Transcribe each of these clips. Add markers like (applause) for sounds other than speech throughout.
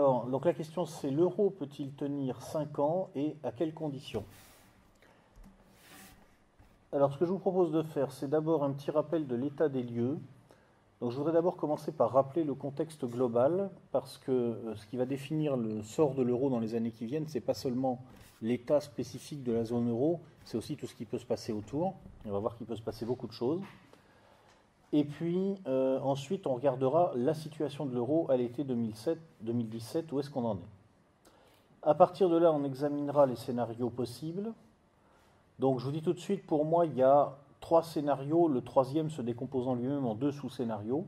Alors, donc la question c'est l'euro peut-il tenir 5 ans et à quelles conditions? Alors, ce que je vous propose de faire, c'est d'abord un petit rappel de l'état des lieux. Donc, je voudrais d'abord commencer par rappeler le contexte global, parce que euh, ce qui va définir le sort de l'euro dans les années qui viennent, c'est pas seulement l'état spécifique de la zone euro, c'est aussi tout ce qui peut se passer autour. On va voir qu'il peut se passer beaucoup de choses. Et puis euh, ensuite, on regardera la situation de l'euro à l'été 2017, où est-ce qu'on en est. À partir de là, on examinera les scénarios possibles. Donc je vous dis tout de suite, pour moi, il y a trois scénarios, le troisième se décomposant lui-même en deux sous-scénarios.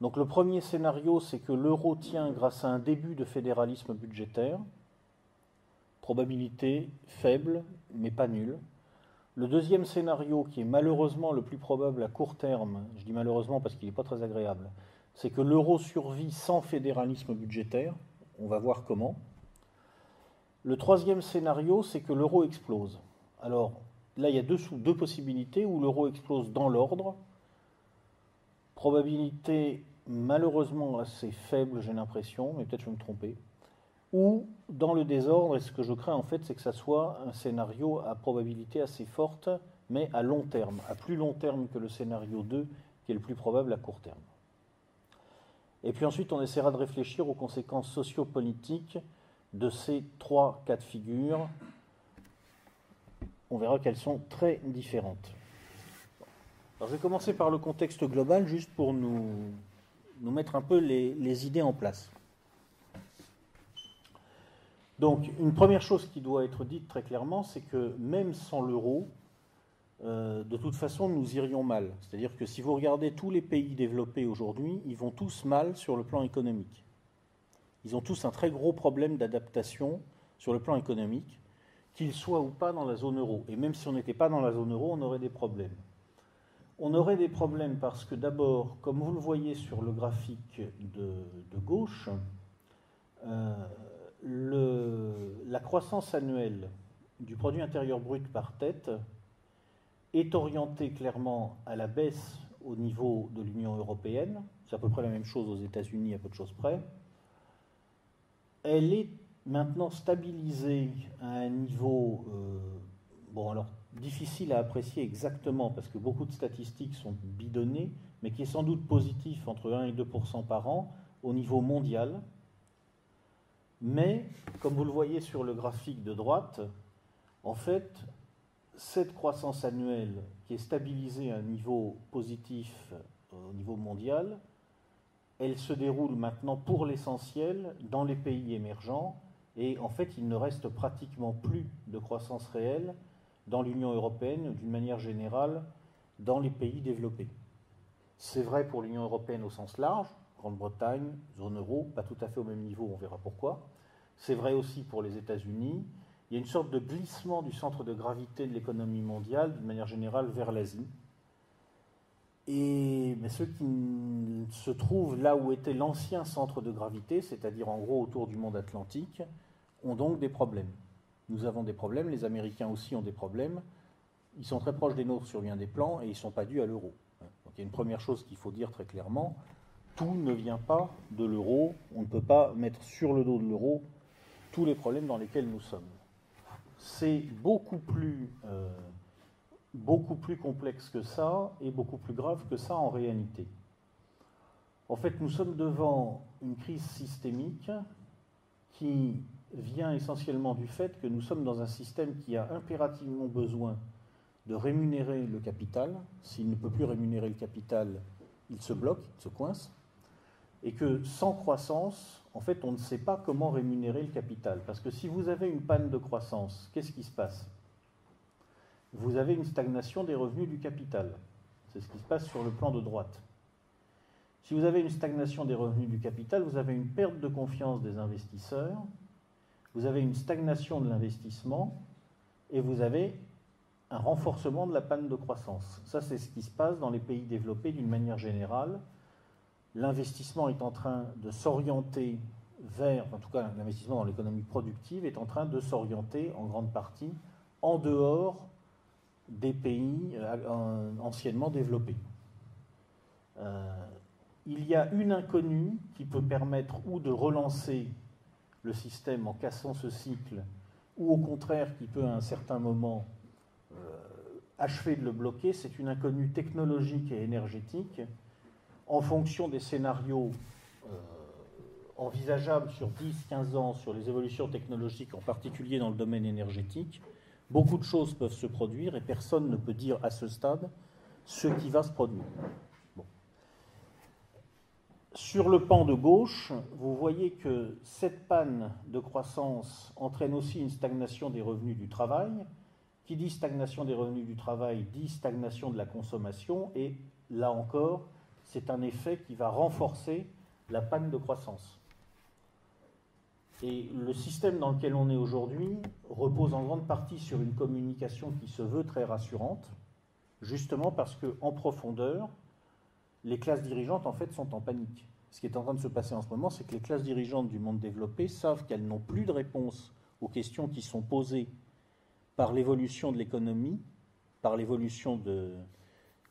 Donc le premier scénario, c'est que l'euro tient grâce à un début de fédéralisme budgétaire. Probabilité faible, mais pas nulle. Le deuxième scénario, qui est malheureusement le plus probable à court terme, je dis malheureusement parce qu'il n'est pas très agréable, c'est que l'euro survit sans fédéralisme budgétaire. On va voir comment. Le troisième scénario, c'est que l'euro explose. Alors là, il y a deux, deux possibilités où l'euro explose dans l'ordre. Probabilité malheureusement assez faible, j'ai l'impression, mais peut-être je vais me tromper ou dans le désordre, et ce que je crains en fait, c'est que ça soit un scénario à probabilité assez forte, mais à long terme, à plus long terme que le scénario 2, qui est le plus probable à court terme. Et puis ensuite, on essaiera de réfléchir aux conséquences sociopolitiques de ces trois cas de figure. On verra qu'elles sont très différentes. Alors, je vais commencer par le contexte global, juste pour nous, nous mettre un peu les idées en place. Donc, une première chose qui doit être dite très clairement, c'est que même sans l'euro, euh, de toute façon, nous irions mal. C'est-à-dire que si vous regardez tous les pays développés aujourd'hui, ils vont tous mal sur le plan économique. Ils ont tous un très gros problème d'adaptation sur le plan économique, qu'ils soient ou pas dans la zone euro. Et même si on n'était pas dans la zone euro, on aurait des problèmes. On aurait des problèmes parce que d'abord, comme vous le voyez sur le graphique de, gauche, euh, la croissance annuelle du produit intérieur brut par tête est orientée clairement à la baisse au niveau de l'Union européenne. C'est à peu près la même chose aux États-Unis, à peu de choses près. Elle est maintenant stabilisée à un niveau, euh, bon alors difficile à apprécier exactement parce que beaucoup de statistiques sont bidonnées, mais qui est sans doute positif entre 1 et 2% par an au niveau mondial. Mais, comme vous le voyez sur le graphique de droite, en fait, cette croissance annuelle qui est stabilisée à un niveau positif euh, au niveau mondial, elle se déroule maintenant pour l'essentiel dans les pays émergents et en fait il ne reste pratiquement plus de croissance réelle dans l'Union européenne d'une manière générale dans les pays développés. C'est vrai pour l'Union européenne au sens large, Grande-Bretagne, zone euro, pas tout à fait au même niveau, on verra pourquoi. C'est vrai aussi pour les États-Unis. Il y a une sorte de glissement du centre de gravité de l'économie mondiale, d'une manière générale, vers l'Asie. Et mais ceux qui se trouvent là où était l'ancien centre de gravité, c'est-à-dire en gros autour du monde atlantique, ont donc des problèmes. Nous avons des problèmes, les Américains aussi ont des problèmes. Ils sont très proches des nôtres sur bien des plans et ils ne sont pas dus à l'euro. Donc il y a une première chose qu'il faut dire très clairement, tout ne vient pas de l'euro. On ne peut pas mettre sur le dos de l'euro tous les problèmes dans lesquels nous sommes. C'est beaucoup plus, euh, beaucoup plus complexe que ça et beaucoup plus grave que ça en réalité. En fait, nous sommes devant une crise systémique qui vient essentiellement du fait que nous sommes dans un système qui a impérativement besoin de rémunérer le capital. S'il ne peut plus rémunérer le capital, il se bloque, il se coince et que sans croissance, en fait, on ne sait pas comment rémunérer le capital. Parce que si vous avez une panne de croissance, qu'est-ce qui se passe? Vous avez une stagnation des revenus du capital. C'est ce qui se passe sur le plan de droite. Si vous avez une stagnation des revenus du capital, vous avez une perte de confiance des investisseurs, vous avez une stagnation de l'investissement et vous avez un renforcement de la panne de croissance. Ça, c'est ce qui se passe dans les pays développés d'une manière générale l'investissement est en train de s'orienter vers, en tout cas l'investissement dans l'économie productive est en train de s'orienter en grande partie en dehors des pays euh, anciennement développés. Euh, il y a une inconnue qui peut permettre ou de relancer le système en cassant ce cycle, ou au contraire qui peut à un certain moment euh, achever de le bloquer, c'est une inconnue technologique et énergétique en fonction des scénarios euh, envisageables sur 10-15 ans sur les évolutions technologiques, en particulier dans le domaine énergétique. Beaucoup de choses peuvent se produire et personne ne peut dire à ce stade ce qui va se produire. Sur le pan de gauche, vous voyez que cette panne de croissance entraîne aussi une stagnation des revenus du travail. Qui dit stagnation des revenus du travail dit stagnation de la consommation. Et là encore, c'est un effet qui va renforcer la panne de croissance. Et le système dans lequel on est aujourd'hui repose en grande partie sur une communication qui se veut très rassurante, justement parce qu'en profondeur, les classes dirigeantes, en fait, sont en panique. Ce qui est en train de se passer en ce moment, c'est que les classes dirigeantes du monde développé savent qu'elles n'ont plus de réponse aux questions qui sont posées par l'évolution de l'économie, par l'évolution de,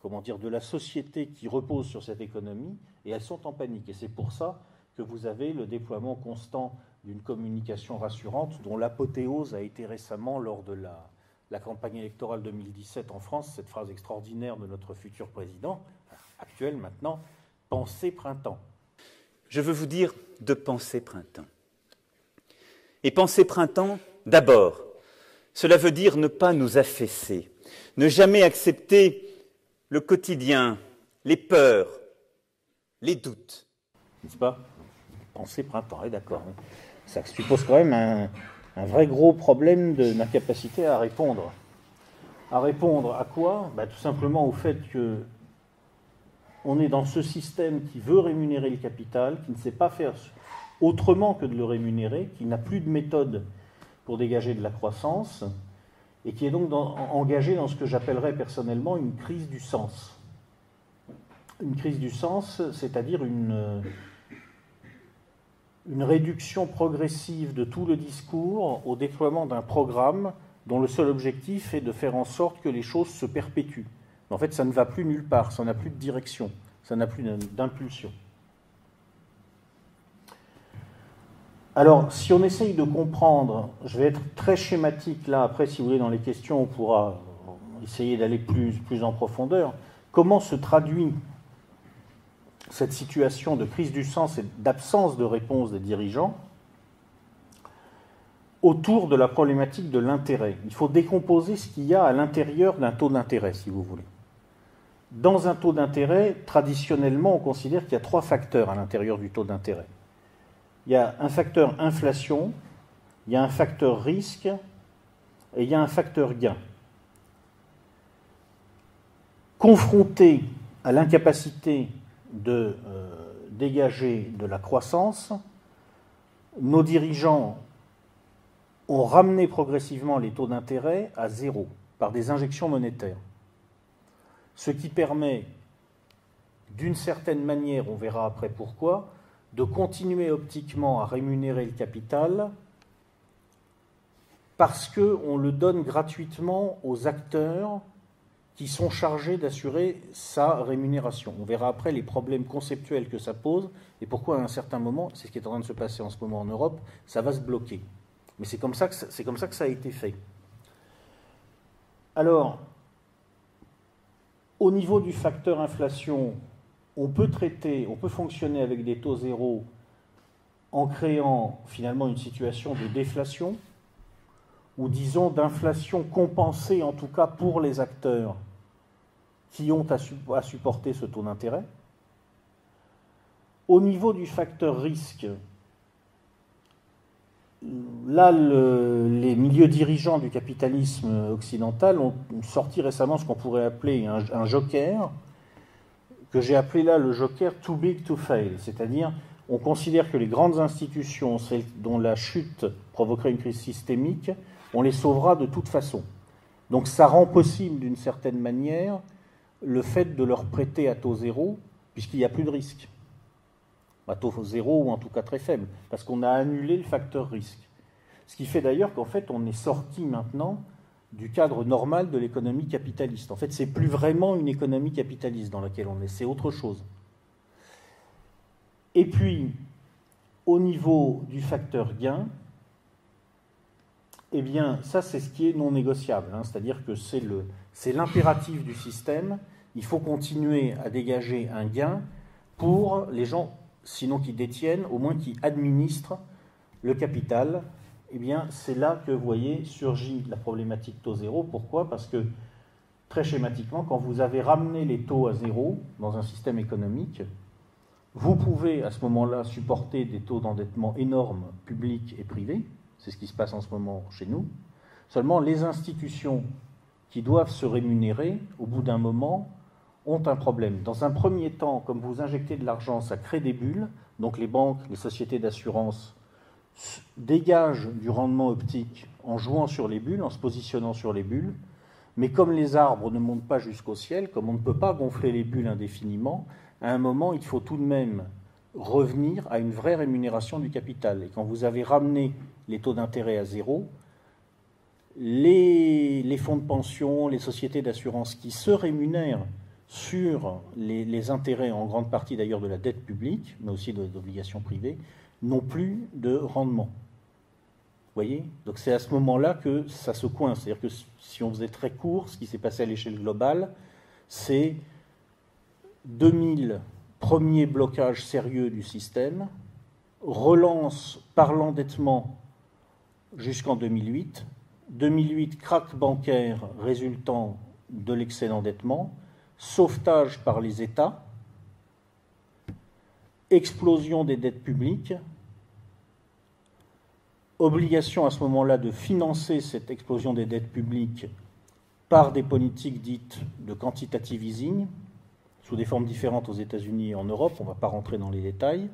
comment dire, de la société qui repose sur cette économie, et elles sont en panique. Et c'est pour ça que vous avez le déploiement constant d'une communication rassurante, dont l'apothéose a été récemment lors de la, la campagne électorale 2017 en France, cette phrase extraordinaire de notre futur président, actuel maintenant, pensée printemps. Je veux vous dire de penser printemps. Et penser printemps, d'abord, cela veut dire ne pas nous affaisser, ne jamais accepter le quotidien, les peurs, les doutes. N'est-ce pas? Penser printemps, est d'accord. Hein. Ça suppose quand même un, vrai gros problème de capacité à répondre. À répondre à quoi? Bah, Tout simplement au fait que on est dans ce système qui veut rémunérer le capital, qui ne sait pas faire autrement que de le rémunérer, qui n'a plus de méthode pour dégager de la croissance, et qui est donc engagé dans ce que j'appellerais personnellement une crise du sens. Une crise du sens, c'est-à-dire une, une réduction progressive de tout le discours au déploiement d'un programme dont le seul objectif est de faire en sorte que les choses se perpétuent. En fait, ça ne va plus nulle part, ça n'a plus de direction, ça n'a plus d'impulsion. Alors, si on essaye de comprendre, je vais être très schématique là, après, si vous voulez, dans les questions, on pourra essayer d'aller plus, en profondeur. Comment se traduit cette situation de crise du sens et d'absence de réponse des dirigeants autour de la problématique de l'intérêt? Il faut décomposer ce qu'il y a à l'intérieur d'un taux d'intérêt, si vous voulez. Dans un taux d'intérêt, traditionnellement, on considère qu'il y a trois facteurs à l'intérieur du taux d'intérêt. Il y a un facteur inflation, il y a un facteur risque et il y a un facteur gain. Confronté à l'incapacité de euh, dégager de la croissance, nos dirigeants ont ramené progressivement les taux d'intérêt à zéro par des injections monétaires. Ce qui permet, d'une certaine manière, on verra après pourquoi, de continuer optiquement à rémunérer le capital parce qu'on le donne gratuitement aux acteurs qui sont chargés d'assurer sa rémunération. On verra après les problèmes conceptuels que ça pose et pourquoi à un certain moment, c'est ce qui est en train de se passer en ce moment en Europe, ça va se bloquer. Mais c'est comme, ça que ça a été fait. Alors, au niveau du facteur inflation, on peut traiter, on peut fonctionner avec des taux zéro en créant finalement une situation de déflation, ou disons d'inflation compensée en tout cas pour les acteurs qui ont à, supporter ce taux d'intérêt. Au niveau du facteur risque, là, les milieux dirigeants du capitalisme occidental ont sorti récemment ce qu'on pourrait appeler un, joker, que j'ai appelé là le joker too big to fail, c'est-à-dire on considère que les grandes institutions, celles dont la chute provoquerait une crise systémique, on les sauvera de toute façon. Donc ça rend possible d'une certaine manière le fait de leur prêter à taux zéro, puisqu'il n'y a plus de risque. À taux zéro ou en tout cas très faible, parce qu'on a annulé le facteur risque. Ce qui fait d'ailleurs qu'en fait on est sorti maintenant du cadre normal de l'économie capitaliste. En fait, c'est plus vraiment une économie capitaliste dans laquelle on est, c'est autre chose. Et puis, au niveau du facteur gain, eh bien, ça, c'est ce qui est non négociable. Hein. C'est-à-dire que c'est l'impératif du système. Il faut continuer à dégager un gain pour les gens, sinon qui détiennent, au moins qui administrent le capital. Eh bien, c'est là que, vous voyez, surgit la problématique taux zéro. Pourquoi? Parce que, très schématiquement, quand vous avez ramené les taux à zéro dans un système économique, vous pouvez à ce moment-là supporter des taux d'endettement énormes, publics et privés, c'est ce qui se passe en ce moment chez nous. Seulement, les institutions qui doivent se rémunérer, au bout d'un moment, ont un problème. Dans un premier temps, comme vous injectez de l'argent, ça crée des bulles. Donc les banques, les sociétés d'assurance dégagent du rendement optique en jouant sur les bulles, en se positionnant sur les bulles. Mais comme les arbres ne montent pas jusqu'au ciel, comme on ne peut pas gonfler les bulles indéfiniment, à un moment, il faut tout de même revenir à une vraie rémunération du capital. Et quand vous avez ramené les taux d'intérêt à zéro, les, fonds de pension, les sociétés d'assurance qui se rémunèrent sur les, intérêts, en grande partie d'ailleurs de la dette publique, mais aussi d'obligations privées, n'ont plus de rendement. Voyez? Donc c'est à ce moment-là que ça se coince. C'est-à-dire que si on faisait très court, ce qui s'est passé à l'échelle globale, c'est 2000 premiers blocages sérieux du système, relance par l'endettement jusqu'en 2008, 2008 crack bancaire résultant de l'excès d'endettement, sauvetage par les États, explosion des dettes publiques, obligation à ce moment-là de financer cette explosion des dettes publiques par des politiques dites de quantitative easing, sous des formes différentes aux États-Unis et en Europe, on ne va pas rentrer dans les détails.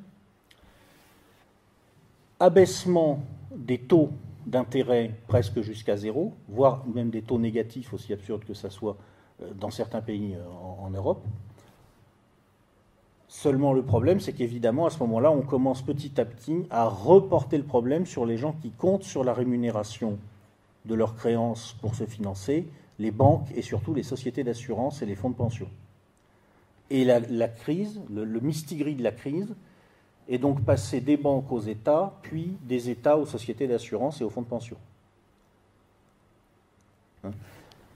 Abaissement des taux d'intérêt presque jusqu'à zéro, voire même des taux négatifs, aussi absurdes que ça soit euh, dans certains pays euh, en, Europe. Seulement le problème, c'est qu'évidemment, à ce moment-là, on commence petit à petit à reporter le problème sur les gens qui comptent sur la rémunération de leurs créances pour se financer, les banques et surtout les sociétés d'assurance et les fonds de pension. Et la, crise, le, le, mistigris de la crise, est donc passé des banques aux États, puis des États aux sociétés d'assurance et aux fonds de pension. Hein?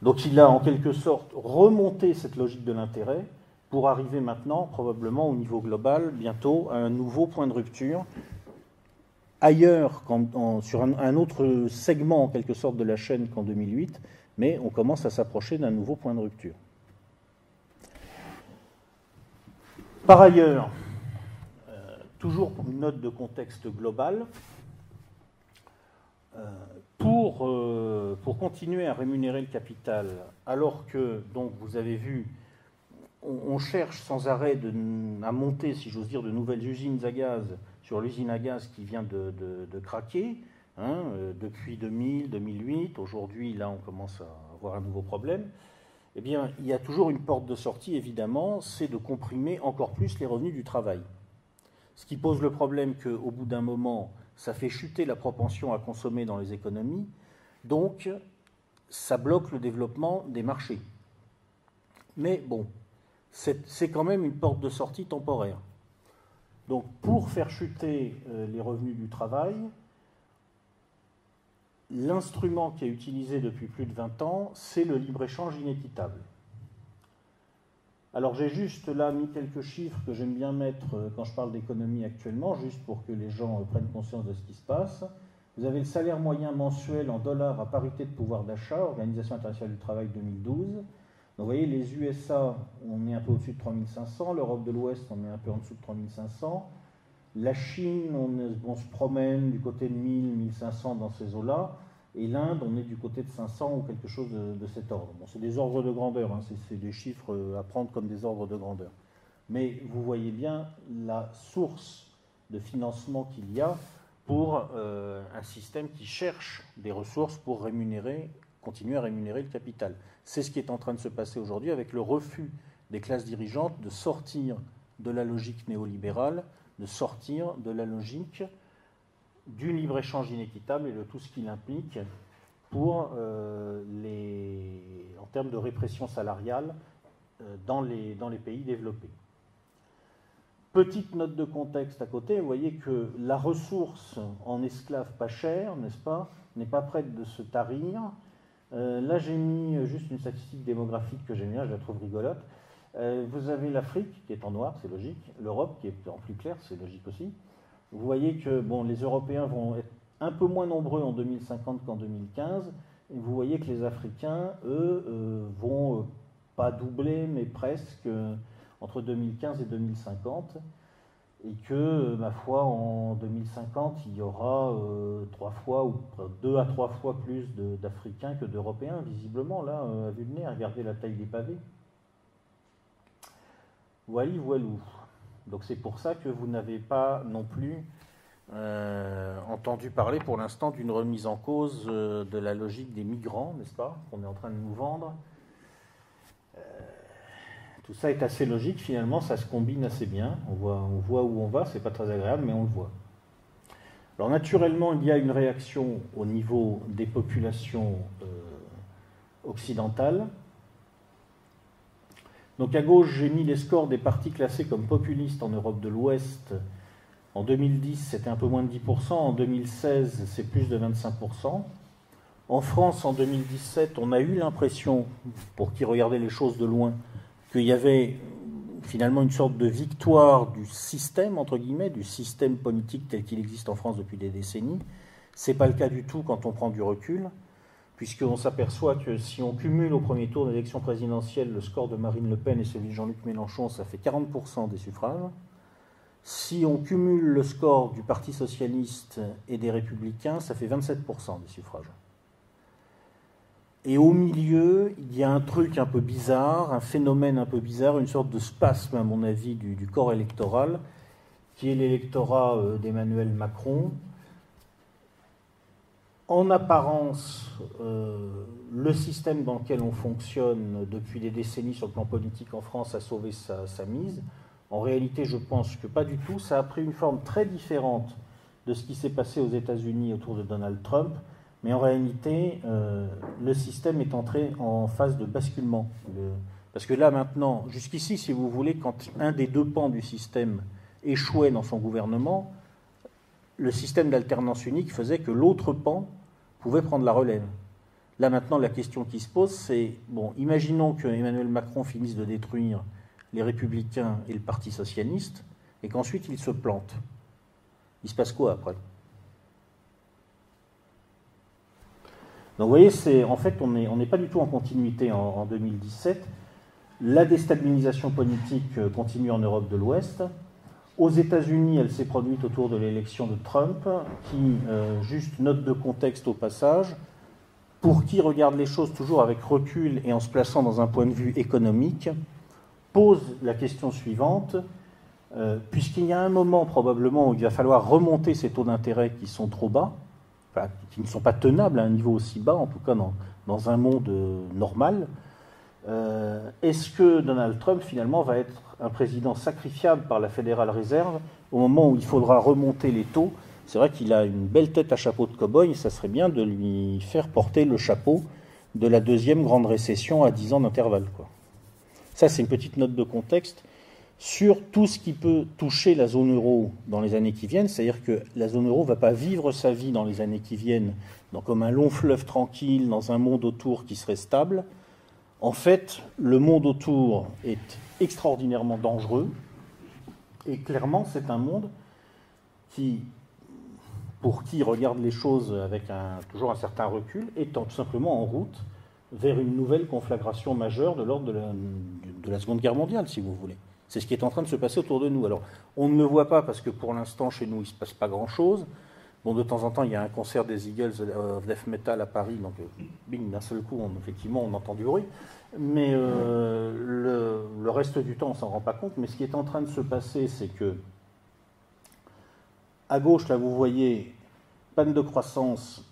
Donc il a en quelque sorte remonté cette logique de l'intérêt pour arriver maintenant, probablement au niveau global, bientôt, à un nouveau point de rupture, ailleurs, sur un, autre segment en quelque sorte de la chaîne qu'en 2008, mais on commence à s'approcher d'un nouveau point de rupture. Par ailleurs, euh, toujours une note de contexte global, euh, pour, euh, pour, continuer à rémunérer le capital, alors que, donc, vous avez vu, on, cherche sans arrêt à monter, si j'ose dire, de nouvelles usines à gaz sur l'usine à gaz qui vient de, craquer hein, depuis 2000, 2008. Aujourd'hui, là, on commence à avoir un nouveau problème eh bien, il y a toujours une porte de sortie, évidemment, c'est de comprimer encore plus les revenus du travail. Ce qui pose le problème qu'au bout d'un moment, ça fait chuter la propension à consommer dans les économies, donc ça bloque le développement des marchés. Mais bon, c'est quand même une porte de sortie temporaire. Donc pour faire chuter euh, les revenus du travail, l'instrument qui est utilisé depuis plus de 20 ans, c'est le libre-échange inéquitable. Alors j'ai juste là mis quelques chiffres que j'aime bien mettre euh, quand je parle d'économie actuellement, juste pour que les gens euh, prennent conscience de ce qui se passe. Vous avez le salaire moyen mensuel en dollars à parité de pouvoir d'achat, Organisation internationale du travail 2012. Vous voyez, les USA, on est un peu au-dessus de 3500, l'Europe de l'Ouest, on est un peu en dessous de 3500. La Chine, on, se promène du côté de 1000, 1500 dans ces eaux-là. Et l'Inde, on est du côté de 500 ou quelque chose de, cet ordre. C'est des ordres de grandeur, hein, c'est des chiffres à prendre comme des ordres de grandeur. Mais vous voyez bien la source de financement qu'il y a pour euh, un système qui cherche des ressources pour rémunérer, continuer à rémunérer le capital. C'est ce qui est en train de se passer aujourd'hui avec le refus des classes dirigeantes de sortir de la logique néolibérale de sortir de la logique du libre-échange inéquitable et de tout ce qu'il implique pour euh, les, en termes de répression salariale euh, dans, les, dans les pays développés. Petite note de contexte à côté, vous voyez que la ressource en esclaves pas chère, n'est-ce pas, n'est pas prête de se tarir. Euh, là, j'ai mis juste une statistique démographique que j'aime bien, je la trouve rigolote. Euh, vous avez l'Afrique qui est en noir, c'est logique. L'Europe qui est en plus clair, c'est logique aussi. Vous voyez que les Européens vont être un peu moins nombreux en 2050 qu'en 2015. Et vous voyez que les Africains, eux, euh, vont pas doubler, mais presque entre 2015 et 2050, et que, ma foi, en 2050, il y aura euh, trois fois ou deux à trois fois plus d'Africains que d'Européens, visiblement, là, euh, à vue de nez, regardez la taille des pavés. Voilà, voilou. Donc c'est pour ça que vous n'avez pas non plus euh, entendu parler pour l'instant d'une remise en cause de la logique des migrants, n'est-ce pas, qu'on est en train de nous vendre. Ça est assez logique, finalement, ça se combine assez bien. On voit, on voit où on va, c'est pas très agréable, mais on le voit. Alors naturellement, il y a une réaction au niveau des populations euh, occidentales. Donc à gauche, j'ai mis les scores des partis classés comme populistes en Europe de l'Ouest. En 2010, c'était un peu moins de 10%. En 2016, c'est plus de 25%. En France, en 2017, on a eu l'impression, pour qui regardait les choses de loin, qu'il y avait finalement une sorte de victoire du système, entre guillemets, du système politique tel qu'il existe en France depuis des décennies. Ce n'est pas le cas du tout quand on prend du recul, puisqu'on s'aperçoit que si on cumule au premier tour d'élection présidentielle le score de Marine Le Pen et celui de Jean-Luc Mélenchon, ça fait 40% des suffrages. Si on cumule le score du Parti socialiste et des républicains, ça fait 27% des suffrages. Et au milieu, il y a un truc un peu bizarre, un phénomène un peu bizarre, une sorte de spasme, à mon avis, du, corps électoral, qui est l'électorat euh, d'Emmanuel Macron. En apparence, euh, le système dans lequel on fonctionne depuis des décennies sur le plan politique en France a sauvé sa, sa mise. En réalité, je pense que pas du tout. Ça a pris une forme très différente de ce qui s'est passé aux États-Unis autour de Donald Trump mais en réalité, euh, le système est entré en phase de basculement. parce que là, maintenant, jusqu'ici, si vous voulez, quand un des deux pans du système échouait dans son gouvernement, le système d'alternance unique faisait que l'autre pan pouvait prendre la relève. Là, maintenant, la question qui se pose, c'est, bon, imaginons que Emmanuel Macron finisse de détruire les républicains et le Parti socialiste, et qu'ensuite il se plante. Il se passe quoi après? Donc vous voyez, c'est, en fait, on n'est pas du tout en continuité en, 2017. La déstabilisation politique euh, continue en Europe de l'Ouest. Aux États-Unis, elle s'est produite autour de l'élection de Trump, qui, euh, juste note de contexte au passage, pour qui regarde les choses toujours avec recul et en se plaçant dans un point de vue économique, pose la question suivante, euh, puisqu'il y a un moment probablement où il va falloir remonter ces taux d'intérêt qui sont trop bas, qui ne sont pas tenables à un niveau aussi bas, en tout cas dans, dans un monde euh, normal. Euh, est-ce que Donald Trump finalement va être un président sacrifiable par la Fédérale Réserve au moment où il faudra remonter les taux? C'est vrai qu'il a une belle tête à chapeau de cow-boy, ça serait bien de lui faire porter le chapeau de la deuxième grande récession à 10 ans d'intervalle. Ça, c'est une petite note de contexte sur tout ce qui peut toucher la zone euro dans les années qui viennent, c'est-à-dire que la zone euro ne va pas vivre sa vie dans les années qui viennent comme un long fleuve tranquille, dans un monde autour qui serait stable. En fait, le monde autour est extraordinairement dangereux, et clairement, c'est un monde qui, pour qui regarde les choses avec toujours un certain recul, est tout simplement en route vers une nouvelle conflagration majeure de l'ordre de la Seconde Guerre mondiale, si vous voulez. C'est ce qui est en train de se passer autour de nous. Alors, on ne le voit pas parce que pour l'instant, chez nous, il ne se passe pas grand-chose. Bon, de temps en temps, il y a un concert des Eagles of Death Metal à Paris, donc euh, bing, d'un seul coup, effectivement, on entend du bruit. Mais euh, le, reste du temps, on s'en rend pas compte. Mais ce qui est en train de se passer, c'est que à gauche, là, vous voyez panne de croissance,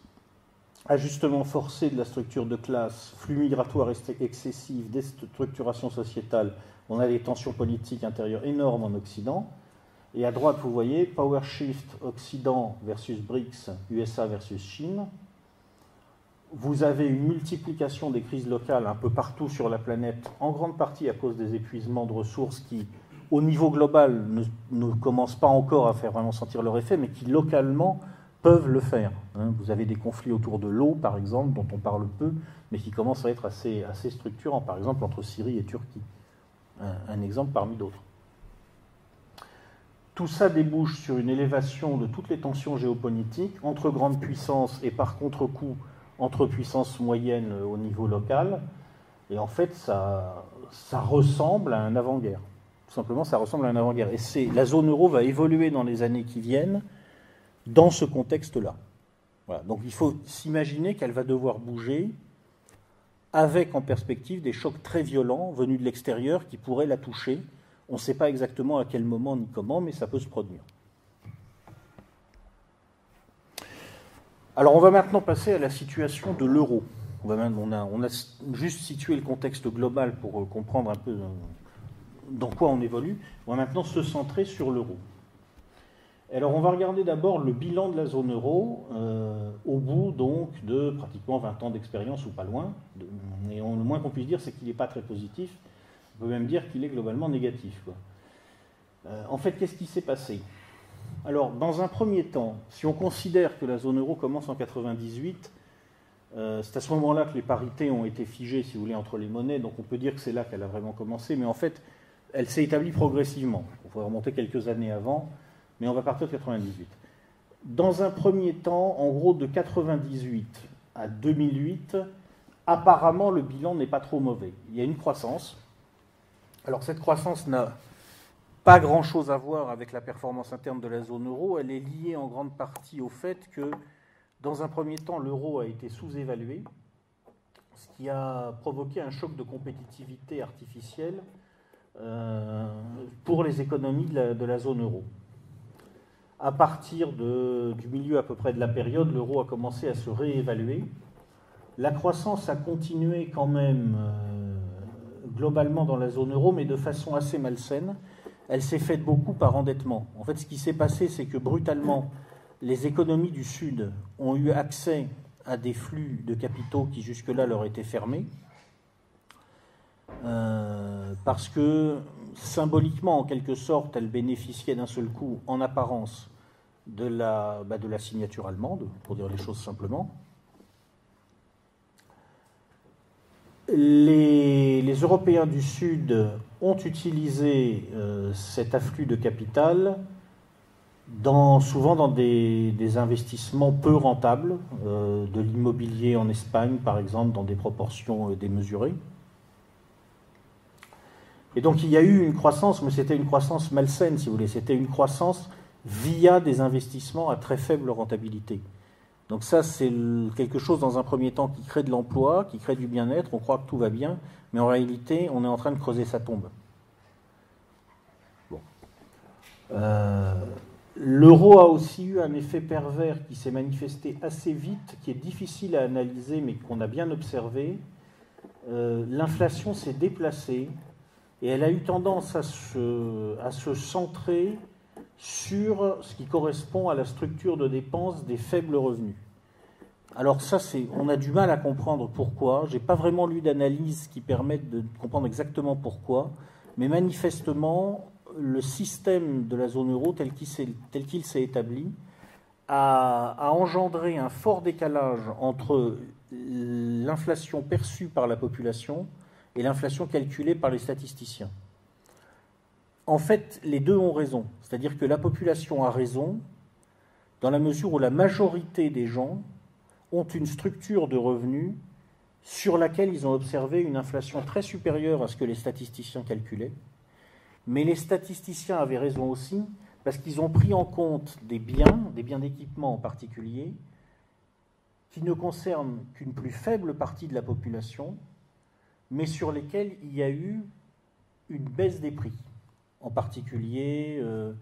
ajustement forcé de la structure de classe, flux migratoire excessif, déstructuration sociétale, on a des tensions politiques intérieures énormes en Occident. Et à droite, vous voyez Power Shift Occident versus BRICS, USA versus Chine. Vous avez une multiplication des crises locales un peu partout sur la planète, en grande partie à cause des épuisements de ressources qui au niveau global, ne, commencent pas encore à faire vraiment sentir leur effet, mais qui localement peuvent le faire. Hein. Vous avez des conflits autour de l'eau, par exemple, dont on parle peu, mais qui commencent à être assez, assez structurants, par exemple entre Syrie et Turquie. Un exemple parmi d'autres. Tout ça débouche sur une élévation de toutes les tensions géopolitiques entre grandes puissances et par contre-coup entre puissances moyennes au niveau local. Et en fait, ça, ressemble à un avant-guerre. Tout simplement, ça ressemble à un avant-guerre. Et la zone euro va évoluer dans les années qui viennent dans ce contexte-là. Donc il faut s'imaginer qu'elle va devoir bouger avec en perspective des chocs très violents venus de l'extérieur qui pourraient la toucher on ne sait pas exactement à quel moment ni comment, mais ça peut se produire. Alors on va maintenant passer à la situation de l'euro. On, a, juste situé le contexte global pour euh, comprendre un peu euh, dans quoi on évolue. On va maintenant se centrer sur l'euro. Alors on va regarder d'abord le bilan de la zone euro euh, au bout donc de pratiquement 20 ans d'expérience ou pas loin. et le moins qu'on puisse dire c'est qu'il n'est pas très positif on peut même dire qu'il est globalement négatif. Euh, en fait, qu'est-ce qui s'est passé? Alors, dans un premier temps, si on considère que la zone euro commence en 98, euh, c'est à ce moment-là que les parités ont été figées, si vous voulez, entre les monnaies, donc on peut dire que c'est là qu'elle a vraiment commencé, mais en fait, elle s'est établie progressivement. On pourrait remonter quelques années avant, mais on va partir de 98. Dans un premier temps, en gros, de 98 à 2008, apparemment, le bilan n'est pas trop mauvais. Il y a une croissance, alors cette croissance n'a pas grand-chose à voir avec la performance interne de la zone euro. Elle est liée en grande partie au fait que, dans un premier temps, l'euro a été sous-évalué, ce qui a provoqué un choc de compétitivité artificielle euh, pour les économies de la, zone euro. À partir du milieu à peu près de la période, l'euro a commencé à se réévaluer. La croissance a continué quand même. Euh, globalement dans la zone euro, mais de façon assez malsaine. Elle s'est faite beaucoup par endettement. En fait, ce qui s'est passé, c'est que brutalement, les économies du Sud ont eu accès à des flux de capitaux qui jusque-là leur étaient fermés, euh, parce que symboliquement, en quelque sorte, elles bénéficiaient d'un seul coup, en apparence, de la, bah, de la signature allemande, pour dire les choses simplement. Les, Européens du Sud ont utilisé euh, cet afflux de capital souvent dans des, investissements peu rentables, euh, de l'immobilier en Espagne par exemple, dans des proportions euh, démesurées. Et donc il y a eu une croissance, mais c'était une croissance malsaine si vous voulez, c'était une croissance via des investissements à très faible rentabilité. Donc ça, c'est quelque chose dans un premier temps qui crée de l'emploi, qui crée du bien-être, on croit que tout va bien, mais en réalité, on est en train de creuser sa tombe. Euh, l'euro a aussi eu un effet pervers qui s'est manifesté assez vite, qui est difficile à analyser, mais qu'on a bien observé. Euh, l'inflation s'est déplacée et elle a eu tendance à se centrer sur ce qui correspond à la structure de dépenses des faibles revenus. Alors ça, c'est, on a du mal à comprendre pourquoi. Je n'ai pas vraiment lu d'analyse qui permette de comprendre exactement pourquoi, mais manifestement, le système de la zone euro tel qu'il s'est, établi a, engendré un fort décalage entre l'inflation perçue par la population et l'inflation calculée par les statisticiens en fait, les deux ont raison. C'est-à-dire que la population a raison dans la mesure où la majorité des gens ont une structure de revenus sur laquelle ils ont observé une inflation très supérieure à ce que les statisticiens calculaient. Mais les statisticiens avaient raison aussi parce qu'ils ont pris en compte des biens, des biens d'équipement en particulier, qui ne concernent qu'une plus faible partie de la population, mais sur lesquels il y a eu une baisse des prix en particulier euh,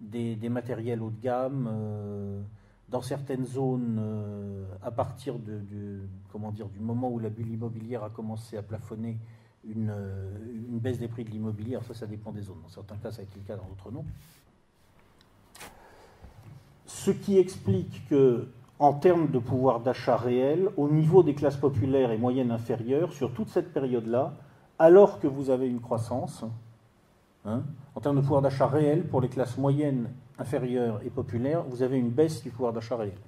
des, matériels haut de gamme, euh, dans certaines zones, euh, à partir de, comment dire, du moment où la bulle immobilière a commencé à plafonner, une, baisse des prix de l'immobilier. ça, ça dépend des zones. Dans certains cas, ça a été le cas, dans d'autres non. Ce qui explique que, en termes de pouvoir d'achat réel, au niveau des classes populaires et moyennes inférieures, sur toute cette période-là, alors que vous avez une croissance, Hein. en termes de pouvoir d'achat réel, pour les classes moyennes, inférieures et populaires, vous avez une baisse du pouvoir d'achat réel.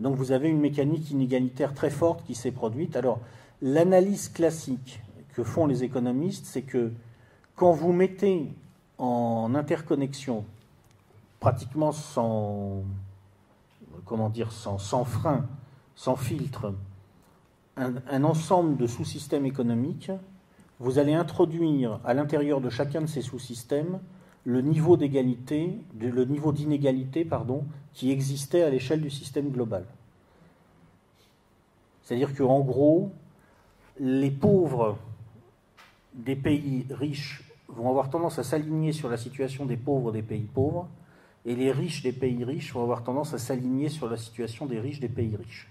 Donc vous avez une mécanique inégalitaire très forte qui s'est produite. Alors, l'analyse classique que font les économistes, c'est que quand vous mettez en interconnexion, pratiquement sans, comment dire, sans, sans frein, sans filtre, un, ensemble de sous-systèmes économiques, vous allez introduire à l'intérieur de chacun de ces sous-systèmes le niveau d'égalité, le niveau d'inégalité, pardon, qui existait à l'échelle du système global. C'est-à-dire qu'en gros, les pauvres des pays riches vont avoir tendance à s'aligner sur la situation des pauvres des pays pauvres, et les riches des pays riches vont avoir tendance à s'aligner sur la situation des riches des pays riches.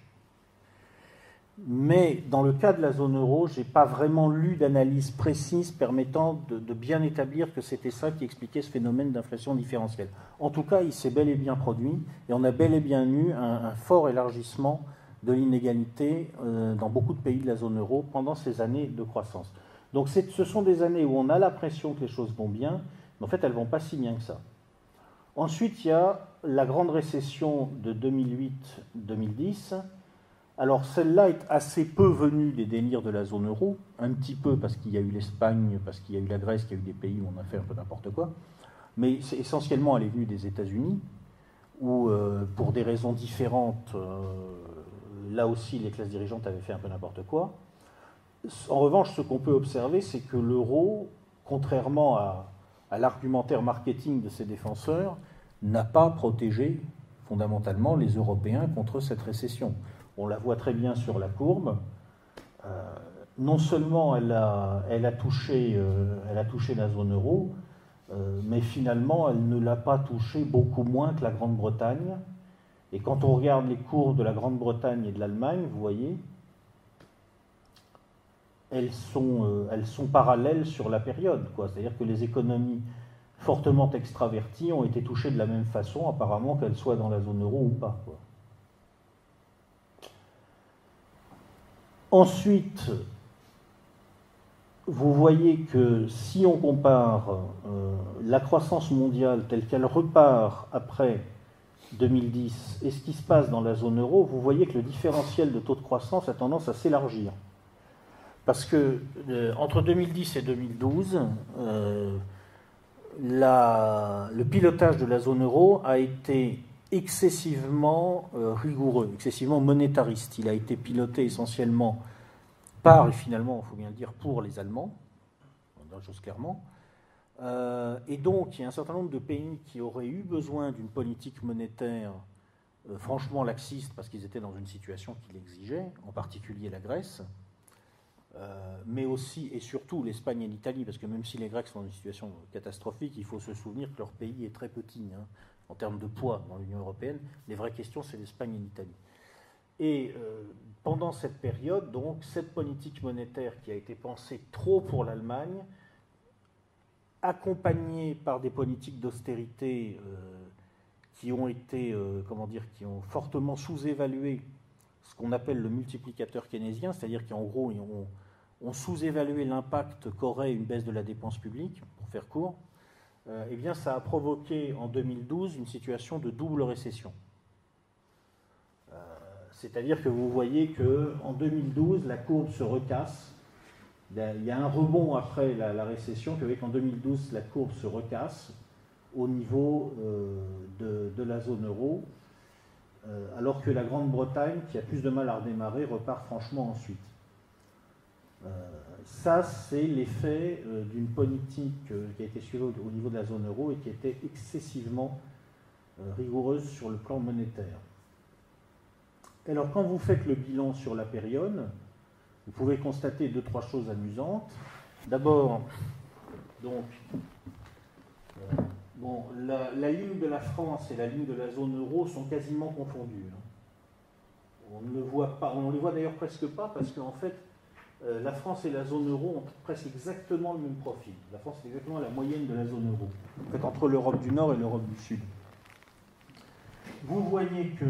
Mais dans le cas de la zone euro, je n'ai pas vraiment lu d'analyse précise permettant de, bien établir que c'était ça qui expliquait ce phénomène d'inflation différentielle. En tout cas, il s'est bel et bien produit et on a bel et bien eu un, fort élargissement de l'inégalité euh, dans beaucoup de pays de la zone euro pendant ces années de croissance. Donc ce sont des années où on a l'impression que les choses vont bien, mais en fait elles ne vont pas si bien que ça. Ensuite, il y a la grande récession de 2008-2010. Alors celle-là est assez peu venue des délires de la zone euro, un petit peu parce qu'il y a eu l'Espagne, parce qu'il y a eu la Grèce, qu'il y a eu des pays où on a fait un peu n'importe quoi, mais essentiellement elle est venue des États-Unis, où euh, pour des raisons différentes, euh, là aussi les classes dirigeantes avaient fait un peu n'importe quoi. En revanche, ce qu'on peut observer, c'est que l'euro, contrairement à, l'argumentaire marketing de ses défenseurs, n'a pas protégé fondamentalement les Européens contre cette récession. On la voit très bien sur la courbe. Euh, non seulement elle a, touché, euh, elle a touché la zone euro, euh, mais finalement elle ne l'a pas touché beaucoup moins que la Grande-Bretagne. Et quand on regarde les courbes de la Grande-Bretagne et de l'Allemagne, vous voyez, elles sont, euh, elles sont parallèles sur la période. C'est-à-dire que les économies fortement extraverties ont été touchées de la même façon, apparemment qu'elles soient dans la zone euro ou pas. Ensuite, vous voyez que si on compare euh, la croissance mondiale telle qu'elle repart après 2010 et ce qui se passe dans la zone euro, vous voyez que le différentiel de taux de croissance a tendance à s'élargir. Parce que euh, entre 2010 et 2012, euh, le pilotage de la zone euro a été excessivement euh, rigoureux, excessivement monétariste. Il a été piloté essentiellement par, et finalement, il faut bien le dire, pour les Allemands, chose clairement. et donc, il y a un certain nombre de pays qui auraient eu besoin d'une politique monétaire franchement laxiste parce qu'ils étaient dans une situation qui l'exigeait, en particulier la Grèce, euh, mais aussi et surtout l'Espagne et l'Italie, parce que même si les Grecs sont dans une situation catastrophique, il faut se souvenir que leur pays est très petit hein, en termes de poids dans l'Union européenne. Les vraies questions, c'est l'Espagne et l'Italie. Et euh, pendant cette période, donc, cette politique monétaire qui a été pensée trop pour l'Allemagne, accompagnée par des politiques d'austérité euh, qui ont été, comment dire, qui ont fortement sous-évalué ce qu'on appelle le multiplicateur keynésien, c'est-à-dire qu'en gros, ils ont sous-évalué l'impact qu'aurait une baisse de la dépense publique, pour faire court, euh, eh bien, ça a provoqué en 2012 une situation de double récession. Euh, c'est-à-dire que vous voyez qu'en 2012, la courbe se recasse. Il y a un rebond après la, récession, qu'en 2012, la courbe se recasse au niveau euh, de, de, la zone euro, alors que la Grande-Bretagne, qui a plus de mal à redémarrer, repart franchement ensuite. Euh, ça, c'est l'effet euh, d'une politique euh, qui a été suivie au niveau de la zone euro et qui était excessivement rigoureuse sur le plan monétaire. Alors, quand vous faites le bilan sur la période, vous pouvez constater deux, trois choses amusantes. D'abord, bon, la, ligne de la France et la ligne de la zone euro sont quasiment confondues. Hein. On ne voit pas, on les voit d'ailleurs presque pas parce qu'en fait, euh, la France et la zone euro ont presque exactement le même profil. La France est exactement la moyenne de la zone euro, en fait, entre l'Europe du Nord et l'Europe du Sud. Vous voyez que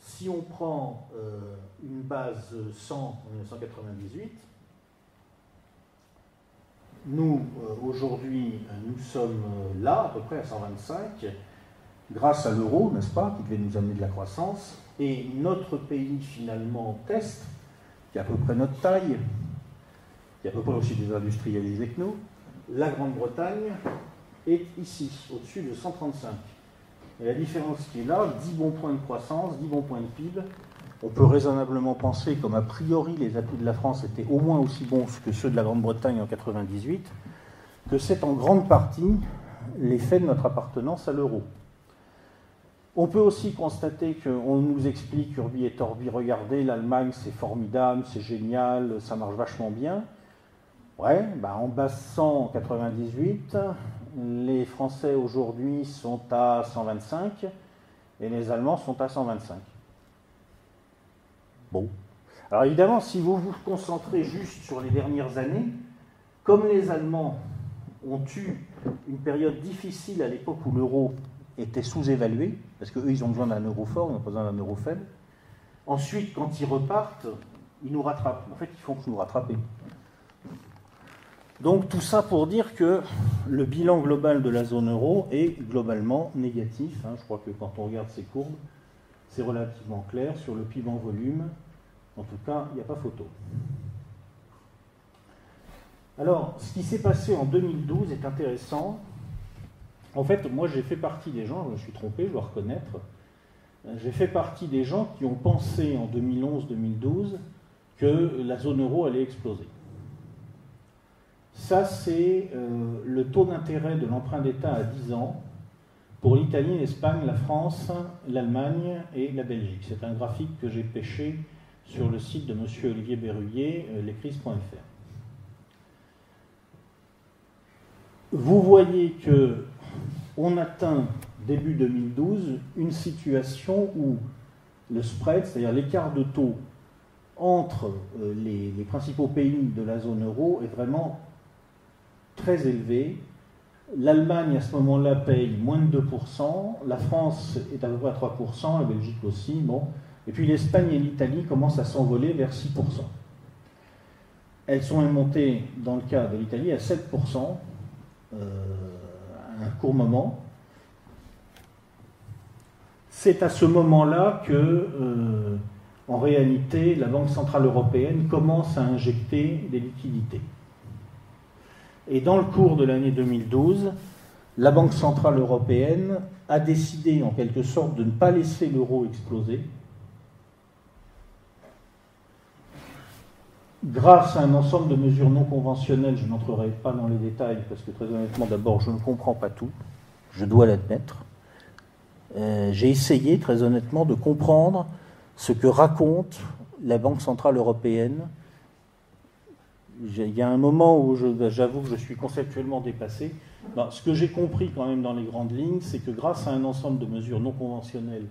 si on prend euh, une base 100 en 1998, nous, euh, aujourd'hui, nous sommes là, à peu près à 125, grâce à l'euro, n'est-ce pas, qui devait nous amener de la croissance. Et notre pays, finalement, test, qui est à peu près notre taille, qui est à peu près aussi désindustrialisé que nous, la Grande-Bretagne est ici, au-dessus de 135. Et la différence qui est là, 10 bons points de croissance, 10 bons points de PIB, on peut raisonnablement penser, comme a priori les atouts de la France étaient au moins aussi bons que ceux de la Grande-Bretagne en 98, que c'est en grande partie l'effet de notre appartenance à l'euro. On peut aussi constater qu'on nous explique Urbi et Torbi, regardez, l'Allemagne c'est formidable, c'est génial, ça marche vachement bien. Ouais, bah en bas 198, les Français aujourd'hui sont à 125 et les Allemands sont à 125. Bon. Alors évidemment, si vous vous concentrez juste sur les dernières années, comme les Allemands ont eu une période difficile à l'époque où l'euro était sous-évalué, parce qu'eux, ils ont besoin d'un euro fort, ils pas besoin d'un euro faible. Ensuite, quand ils repartent, ils nous rattrapent. En fait, ils font que nous rattraper. Donc tout ça pour dire que le bilan global de la zone euro est globalement négatif. Hein. Je crois que quand on regarde ces courbes, c'est relativement clair. Sur le PIB en volume, en tout cas, il n'y a pas photo. Alors, ce qui s'est passé en 2012 est intéressant. En fait, moi, j'ai fait partie des gens, je me suis trompé, je dois reconnaître, j'ai fait partie des gens qui ont pensé en 2011-2012 que la zone euro allait exploser. Ça, c'est euh, le taux d'intérêt de l'emprunt d'État à 10 ans pour l'Italie, l'Espagne, la France, l'Allemagne et la Belgique. C'est un graphique que j'ai pêché sur le site de M. Olivier Berruyer, euh, lescrises.fr. Vous voyez que on atteint début 2012 une situation où le spread, c'est-à-dire l'écart de taux entre euh, les, principaux pays de la zone euro, est vraiment très élevé. L'Allemagne, à ce moment-là, paye moins de 2%, la France est à peu près à 3%, la Belgique aussi, bon. Et puis l'Espagne et l'Italie commencent à s'envoler vers 6%. Elles sont montées, dans le cas de l'Italie, à 7% euh, à un court moment. C'est à ce moment-là que, euh, en réalité, la Banque Centrale Européenne commence à injecter des liquidités. Et dans le cours de l'année 2012, la Banque Centrale Européenne a décidé en quelque sorte de ne pas laisser l'euro exploser, grâce à un ensemble de mesures non conventionnelles, je n'entrerai pas dans les détails parce que très honnêtement d'abord je ne comprends pas tout, je dois l'admettre. Euh, j'ai essayé très honnêtement de comprendre ce que raconte la Banque Centrale Européenne il y a un moment où j'avoue que je suis conceptuellement dépassé. Ben, ce que j'ai compris quand même dans les grandes lignes, c'est que grâce à un ensemble de mesures non conventionnelles,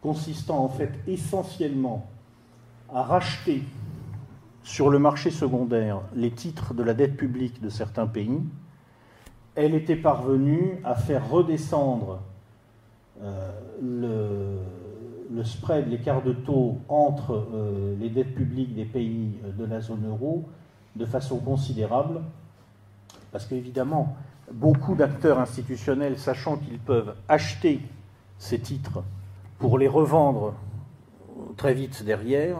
consistant en fait essentiellement à racheter sur le marché secondaire les titres de la dette publique de certains pays, elle était parvenue à faire redescendre euh, le, spread, l'écart de taux entre euh, les dettes publiques des pays de la zone euro de façon considérable, parce qu'évidemment, beaucoup d'acteurs institutionnels, sachant qu'ils peuvent acheter ces titres pour les revendre très vite derrière,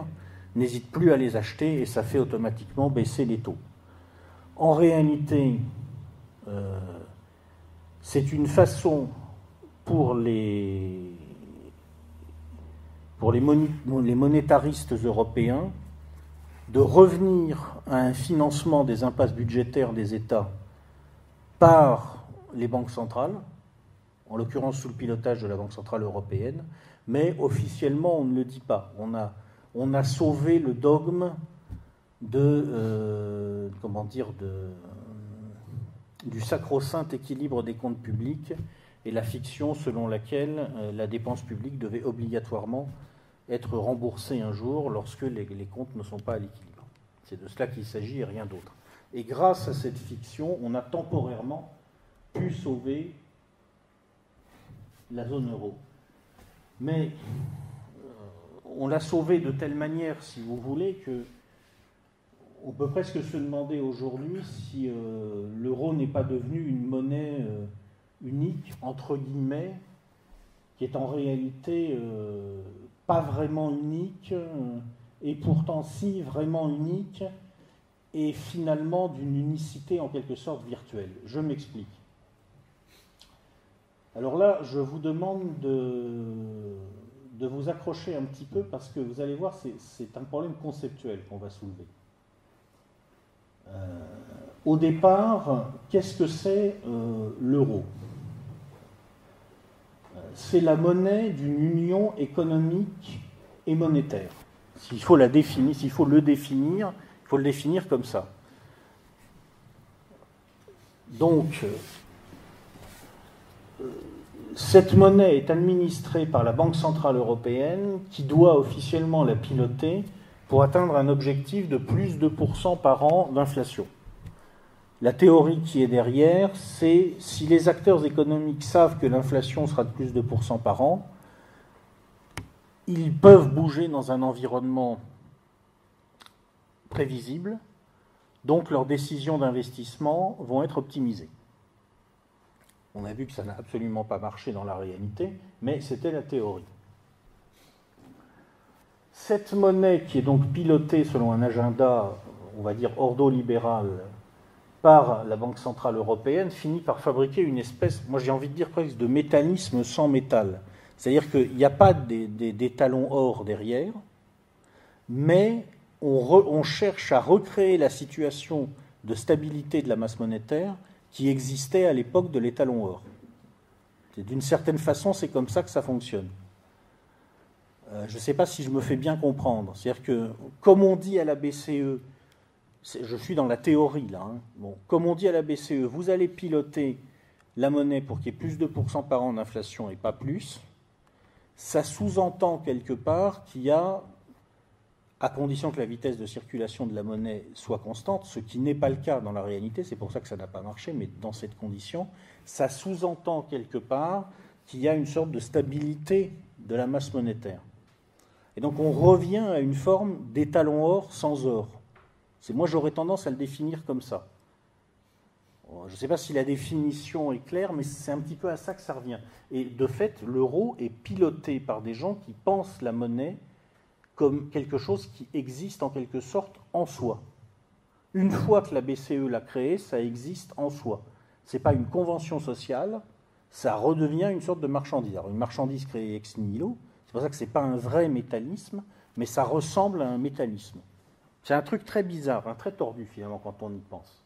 n'hésitent plus à les acheter et ça fait automatiquement baisser les taux. En réalité, euh, c'est une façon pour les, pour les monétaristes européens de revenir à un financement des impasses budgétaires des États par les banques centrales, en l'occurrence sous le pilotage de la Banque centrale européenne, mais officiellement on ne le dit pas. On a, on a sauvé le dogme de, euh, comment dire, de, du sacro-saint équilibre des comptes publics et la fiction selon laquelle euh, la dépense publique devait obligatoirement être remboursé un jour lorsque les, comptes ne sont pas à l'équilibre. C'est de cela qu'il s'agit et rien d'autre. Et grâce à cette fiction, on a temporairement pu sauver la zone euro. Mais on l'a sauvée de telle manière, si vous voulez, que on peut presque se demander aujourd'hui si l'euro n'est pas devenu une monnaie unique, entre guillemets, qui est en réalité pas vraiment unique, et pourtant si vraiment unique, et finalement d'une unicité en quelque sorte virtuelle. Je m'explique. Alors là, je vous demande de, de vous accrocher un petit peu parce que vous allez voir, c'est un problème conceptuel qu'on va soulever. Euh, au départ, qu'est-ce que c'est euh, l'euro? Euh, C'est la monnaie d'une union économique et monétaire. S'il faut, la définir, s'il faut le définir, il faut le définir comme ça. Donc, cette monnaie est administrée par la Banque Centrale Européenne qui doit officiellement la piloter pour atteindre un objectif de plus de 2% par an d'inflation. La théorie qui est derrière, c'est si les acteurs économiques savent que l'inflation sera de plus de 2% par an, ils peuvent bouger dans un environnement prévisible, donc leurs décisions d'investissement vont être optimisées. On a vu que ça n'a absolument pas marché dans la réalité, mais c'était la théorie. Cette monnaie qui est donc pilotée selon un agenda, on va dire ordo-libéral, par la Banque Centrale Européenne, finit par fabriquer une espèce, moi j'ai envie de dire presque, de métallisme sans métal. C'est-à-dire qu'il n'y a pas des, talons or derrière, mais on cherche à recréer la situation de stabilité de la masse monétaire qui existait à l'époque de l'étalon or. D'une certaine façon, c'est comme ça que ça fonctionne. Euh, je ne sais pas si je me fais bien comprendre. C'est-à-dire que, comme on dit à la BCE, je suis dans la théorie là, hein. comme on dit à la BCE, vous allez piloter la monnaie pour qu'il y ait plus de pourcents par an d'inflation et pas plus, ça sous-entend quelque part qu'il y a à condition que la vitesse de circulation de la monnaie soit constante, ce qui n'est pas le cas dans la réalité, c'est pour ça que ça n'a pas marché, mais dans cette condition, ça sous-entend quelque part qu'il y a une sorte de stabilité de la masse monétaire. Et donc on revient à une forme d'étalon or sans or. Moi j'aurais tendance à le définir comme ça. Je ne sais pas si la définition est claire, mais c'est un petit peu à ça que ça revient. Et de fait, l'euro est piloté par des gens qui pensent la monnaie comme quelque chose qui existe en quelque sorte en soi. Une fois que la BCE l'a créé, ça existe en soi. Ce n'est pas une convention sociale, ça redevient une sorte de marchandise. Alors une marchandise créée ex nihilo, c'est pour ça que ce n'est pas un vrai métallisme, mais ça ressemble à un métallisme. C'est un truc très bizarre, hein, très tordu finalement quand on y pense.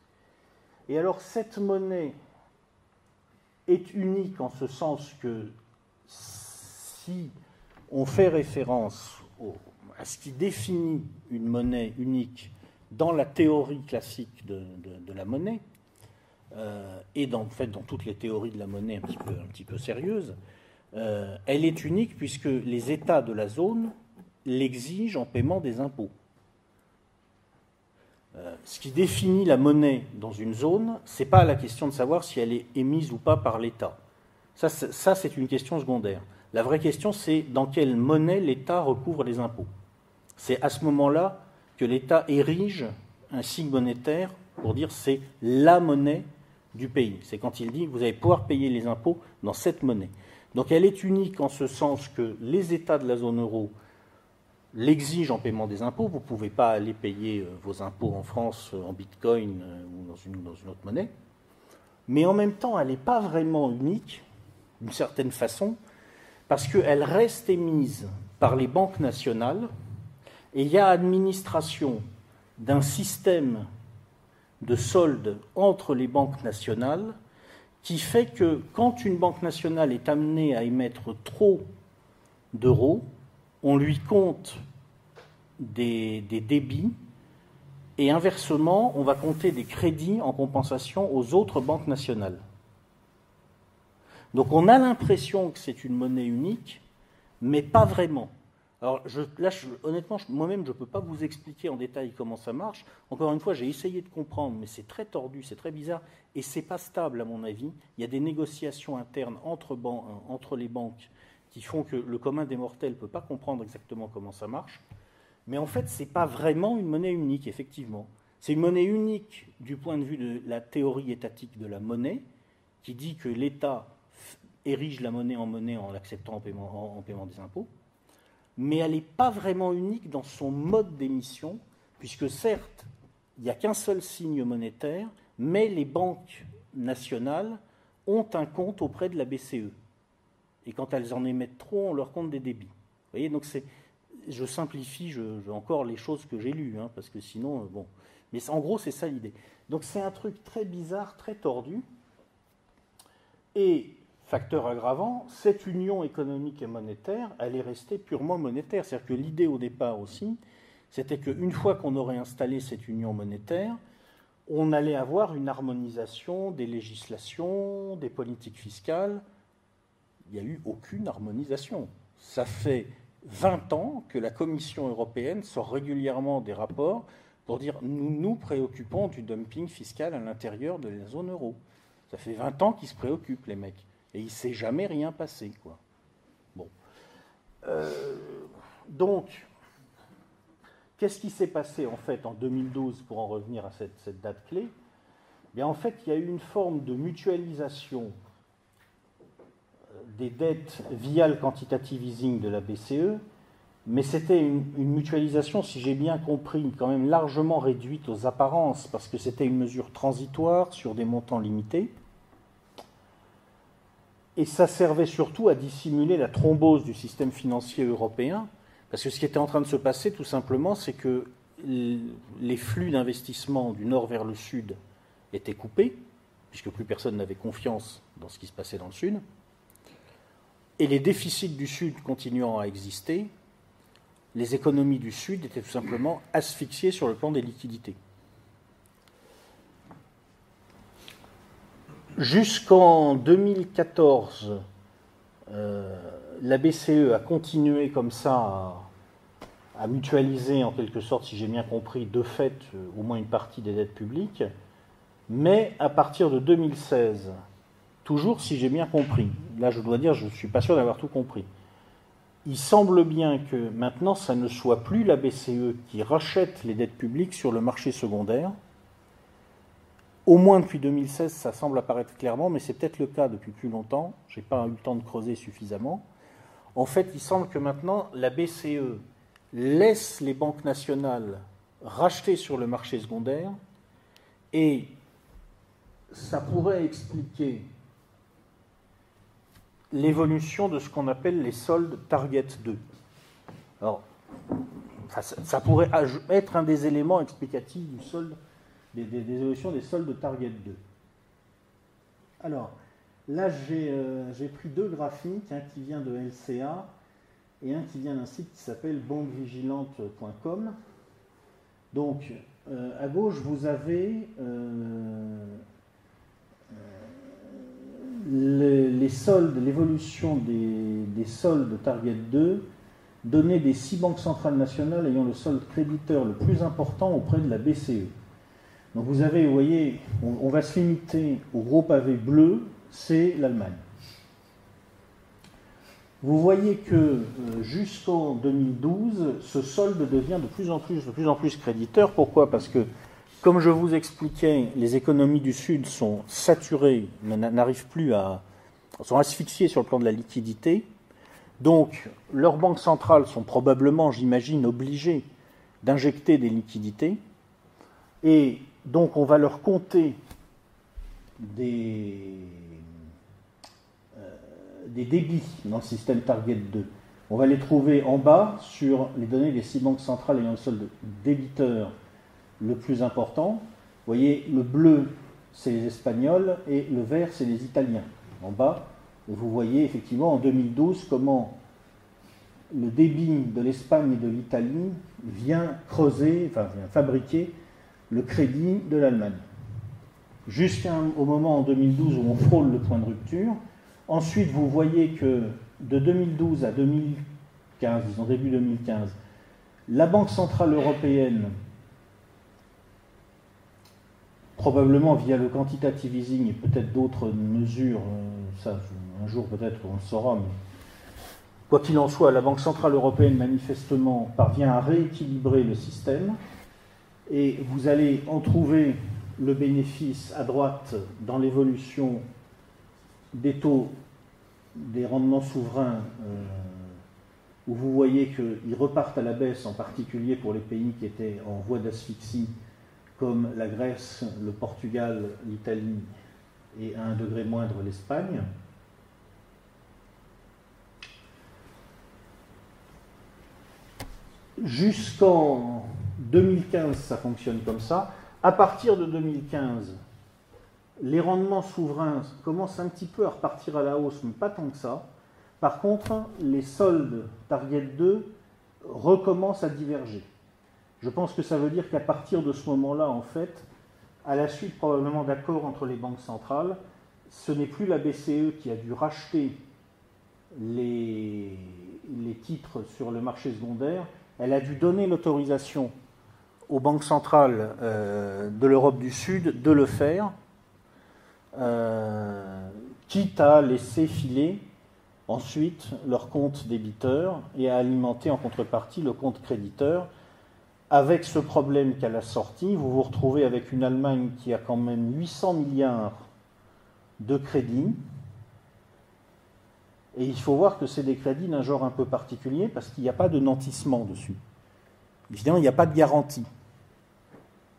Et alors cette monnaie est unique en ce sens que si on fait référence au, à ce qui définit une monnaie unique dans la théorie classique de, la monnaie, euh, et dans, en fait, dans toutes les théories de la monnaie un petit peu, sérieuses, euh, elle est unique puisque les États de la zone l'exigent en paiement des impôts. Euh, ce qui définit la monnaie dans une zone, ce n'est pas la question de savoir si elle est émise ou pas par l'État. Ça, c'est une question secondaire. La vraie question, c'est dans quelle monnaie l'État recouvre les impôts. C'est à ce moment-là que l'État érige un signe monétaire pour dire c'est la monnaie du pays. C'est quand il dit vous allez pouvoir payer les impôts dans cette monnaie. Donc elle est unique en ce sens que les États de la zone euro l'exigent en paiement des impôts. Vous ne pouvez pas aller payer euh, vos impôts en France euh, en bitcoin euh, ou dans une, dans une autre monnaie. Mais en même temps, elle n'est pas vraiment unique, d'une certaine façon, parce qu'elle reste émise par les banques nationales il y a administration d'un système de solde entre les banques nationales qui fait que quand une banque nationale est amenée à émettre trop d'euros, on lui compte des, des, débits et inversement, on va compter des crédits en compensation aux autres banques nationales. Donc on a l'impression que c'est une monnaie unique, mais pas vraiment. Alors là, honnêtement, moi-même, je ne peux pas vous expliquer en détail comment ça marche. Encore une fois, j'ai essayé de comprendre, mais c'est très tordu, c'est très bizarre, et c'est pas stable à mon avis. Il y a des négociations internes entre, entre les banques qui font que le commun des mortels ne peut pas comprendre exactement comment ça marche. Mais en fait, ce n'est pas vraiment une monnaie unique, effectivement. C'est une monnaie unique du point de vue de la théorie étatique de la monnaie, qui dit que l'État érige la monnaie en monnaie en l'acceptant en paiement des impôts, mais elle n'est pas vraiment unique dans son mode d'émission, puisque certes, il n'y a qu'un seul signe monétaire, mais les banques nationales ont un compte auprès de la BCE. Et quand elles en émettent trop, on leur compte des débits. Vous voyez, donc c'est, je simplifie je, encore les choses que j'ai lues, hein, parce que sinon, euh, bon. Mais en gros, c'est ça l'idée. Donc c'est un truc très bizarre, très tordu. Et facteur aggravant, cette union économique et monétaire, elle est restée purement monétaire. C'est-à-dire que l'idée au départ aussi, c'était qu'une fois qu'on aurait installé cette union monétaire, on allait avoir une harmonisation des législations, des politiques fiscales. Il n'y a eu aucune harmonisation. Ça fait 20 ans que la Commission européenne sort régulièrement des rapports pour dire nous nous préoccupons du dumping fiscal à l'intérieur de la zone euro. Ça fait 20 ans qu'ils se préoccupent, les mecs. Et il ne s'est jamais rien passé. Quoi. Bon. Euh, donc, qu'est-ce qui s'est passé en fait en 2012 pour en revenir à cette, date clé? Bien, En fait, il y a eu une forme de mutualisation euh, des dettes via le quantitative easing de la BCE, mais c'était une, mutualisation, si j'ai bien compris, quand même largement réduite aux apparences, parce que c'était une mesure transitoire sur des montants limités et ça servait surtout à dissimuler la thrombose du système financier européen, parce que ce qui était en train de se passer, tout simplement, c'est que les flux d'investissement du nord vers le sud étaient coupés, puisque plus personne n'avait confiance dans ce qui se passait dans le sud, et les déficits du sud continuant à exister, les économies du sud étaient tout simplement asphyxiées sur le plan des liquidités. Jusqu'en 2014, euh, la BCE a continué comme ça à, mutualiser en quelque sorte, si j'ai bien compris, de fait euh, au moins une partie des dettes publiques. Mais à partir de 2016, toujours si j'ai bien compris, là je dois dire je ne suis pas sûr d'avoir tout compris, il semble bien que maintenant ça ne soit plus la BCE qui rachète les dettes publiques sur le marché secondaire, au moins depuis 2016, ça semble apparaître clairement, mais c'est peut-être le cas depuis plus longtemps. Je n'ai pas eu le temps de creuser suffisamment. En fait, il semble que maintenant, la BCE laisse les banques nationales racheter sur le marché secondaire et ça pourrait expliquer l'évolution de ce qu'on appelle les soldes Target 2. Alors, ça pourrait être un des éléments explicatifs du solde des, évolutions des soldes de Target 2. Alors, là, euh, j'ai pris deux graphiques, un qui vient de LCA et un qui vient d'un site qui s'appelle banquevigilante.com. Donc, euh, à gauche, vous avez euh, les, l'évolution des, des, soldes Target 2 données des six banques centrales nationales ayant le solde créditeur le plus important auprès de la BCE. Donc vous avez, vous voyez, on, va se limiter au gros pavé bleu, c'est l'Allemagne. Vous voyez que euh, jusqu'en 2012, ce solde devient de plus en plus, de plus en plus créditeur. Pourquoi? Parce que, comme je vous expliquais, les économies du Sud sont saturées, n'arrivent plus à, sont asphyxiées sur le plan de la liquidité. Donc, leurs banques centrales sont probablement, j'imagine, obligées d'injecter des liquidités. Et donc on va leur compter des, euh, des débits dans le système Target 2. On va les trouver en bas sur les données des six banques centrales ayant le solde débiteur le plus important. Vous voyez, le bleu, c'est les Espagnols et le vert, c'est les Italiens. En bas, vous voyez effectivement en 2012 comment le débit de l'Espagne et de l'Italie vient creuser, enfin vient fabriquer le crédit de l'Allemagne. Jusqu'au moment en 2012 où on frôle le point de rupture. Ensuite, vous voyez que de 2012 à 2015, disons début 2015, la Banque Centrale Européenne, probablement via le quantitative easing et peut-être d'autres mesures, euh, ça un jour peut-être on le saura, mais quoi qu'il en soit, la Banque Centrale Européenne manifestement parvient à rééquilibrer le système Et vous allez en trouver le bénéfice à droite dans l'évolution des taux des rendements souverains, euh, où vous voyez qu'ils repartent à la baisse, en particulier pour les pays qui étaient en voie d'asphyxie, comme la Grèce, le Portugal, l'Italie et à un degré moindre l'Espagne. Jusqu'en 2015, ça fonctionne comme ça. À partir de 2015, les rendements souverains commencent un petit peu à repartir à la hausse, mais pas tant que ça. Par contre, les soldes Target 2 recommencent à diverger. Je pense que ça veut dire qu'à partir de ce moment-là, en fait, à la suite probablement d'accords entre les banques centrales, ce n'est plus la BCE qui a dû racheter les, les titres sur le marché secondaire, elle a dû donner l'autorisation aux banques centrales euh, de l'Europe du Sud de le faire, euh, quitte à laisser filer ensuite leur compte débiteur et à alimenter en contrepartie le compte créditeur. Avec ce problème qu'à la sortie, vous vous retrouvez avec une Allemagne qui a quand même 800 milliards de crédits. Et il faut voir que c'est des crédits d'un genre un peu particulier parce qu'il n'y a pas de nantissement dessus. Évidemment, il n'y a pas de garantie.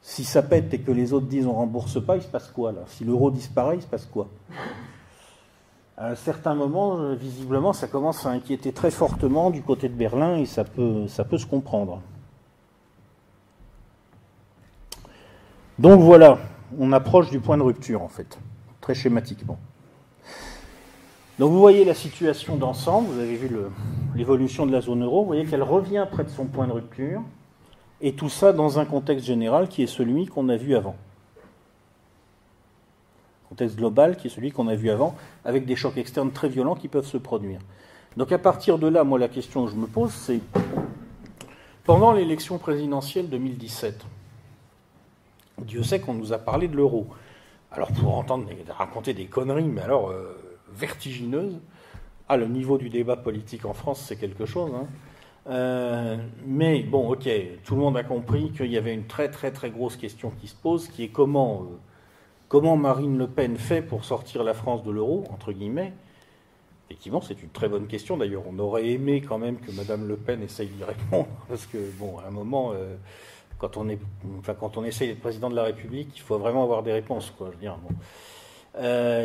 Si ça pète et que les autres disent on ne rembourse pas, il se passe quoi là Si l'euro disparaît, il se passe quoi? À un certain moment, visiblement, ça commence à inquiéter très fortement du côté de Berlin et ça peut, ça peut se comprendre. Donc voilà, on approche du point de rupture en fait, très schématiquement. Donc vous voyez la situation d'ensemble, vous avez vu l'évolution de la zone euro, vous voyez qu'elle revient près de son point de rupture, et tout ça dans un contexte général qui est celui qu'on a vu avant. Contexte global qui est celui qu'on a vu avant, avec des chocs externes très violents qui peuvent se produire. Donc à partir de là, moi la question que je me pose, c'est pendant l'élection présidentielle 2017, Dieu sait qu'on nous a parlé de l'euro. Alors pour entendre raconter des conneries, mais alors euh, vertigineuses, ah, le niveau du débat politique en France, c'est quelque chose. Hein. Euh, mais bon, ok, tout le monde a compris qu'il y avait une très très très grosse question qui se pose, qui est comment, euh, comment Marine Le Pen fait pour sortir la France de l'euro, entre guillemets. Effectivement, c'est une très bonne question. D'ailleurs, on aurait aimé quand même que Madame Le Pen essaye d'y répondre, (laughs) parce que bon, à un moment, euh, quand on est, enfin, quand on essaye d'être président de la République, il faut vraiment avoir des réponses, quoi. Je veux dire,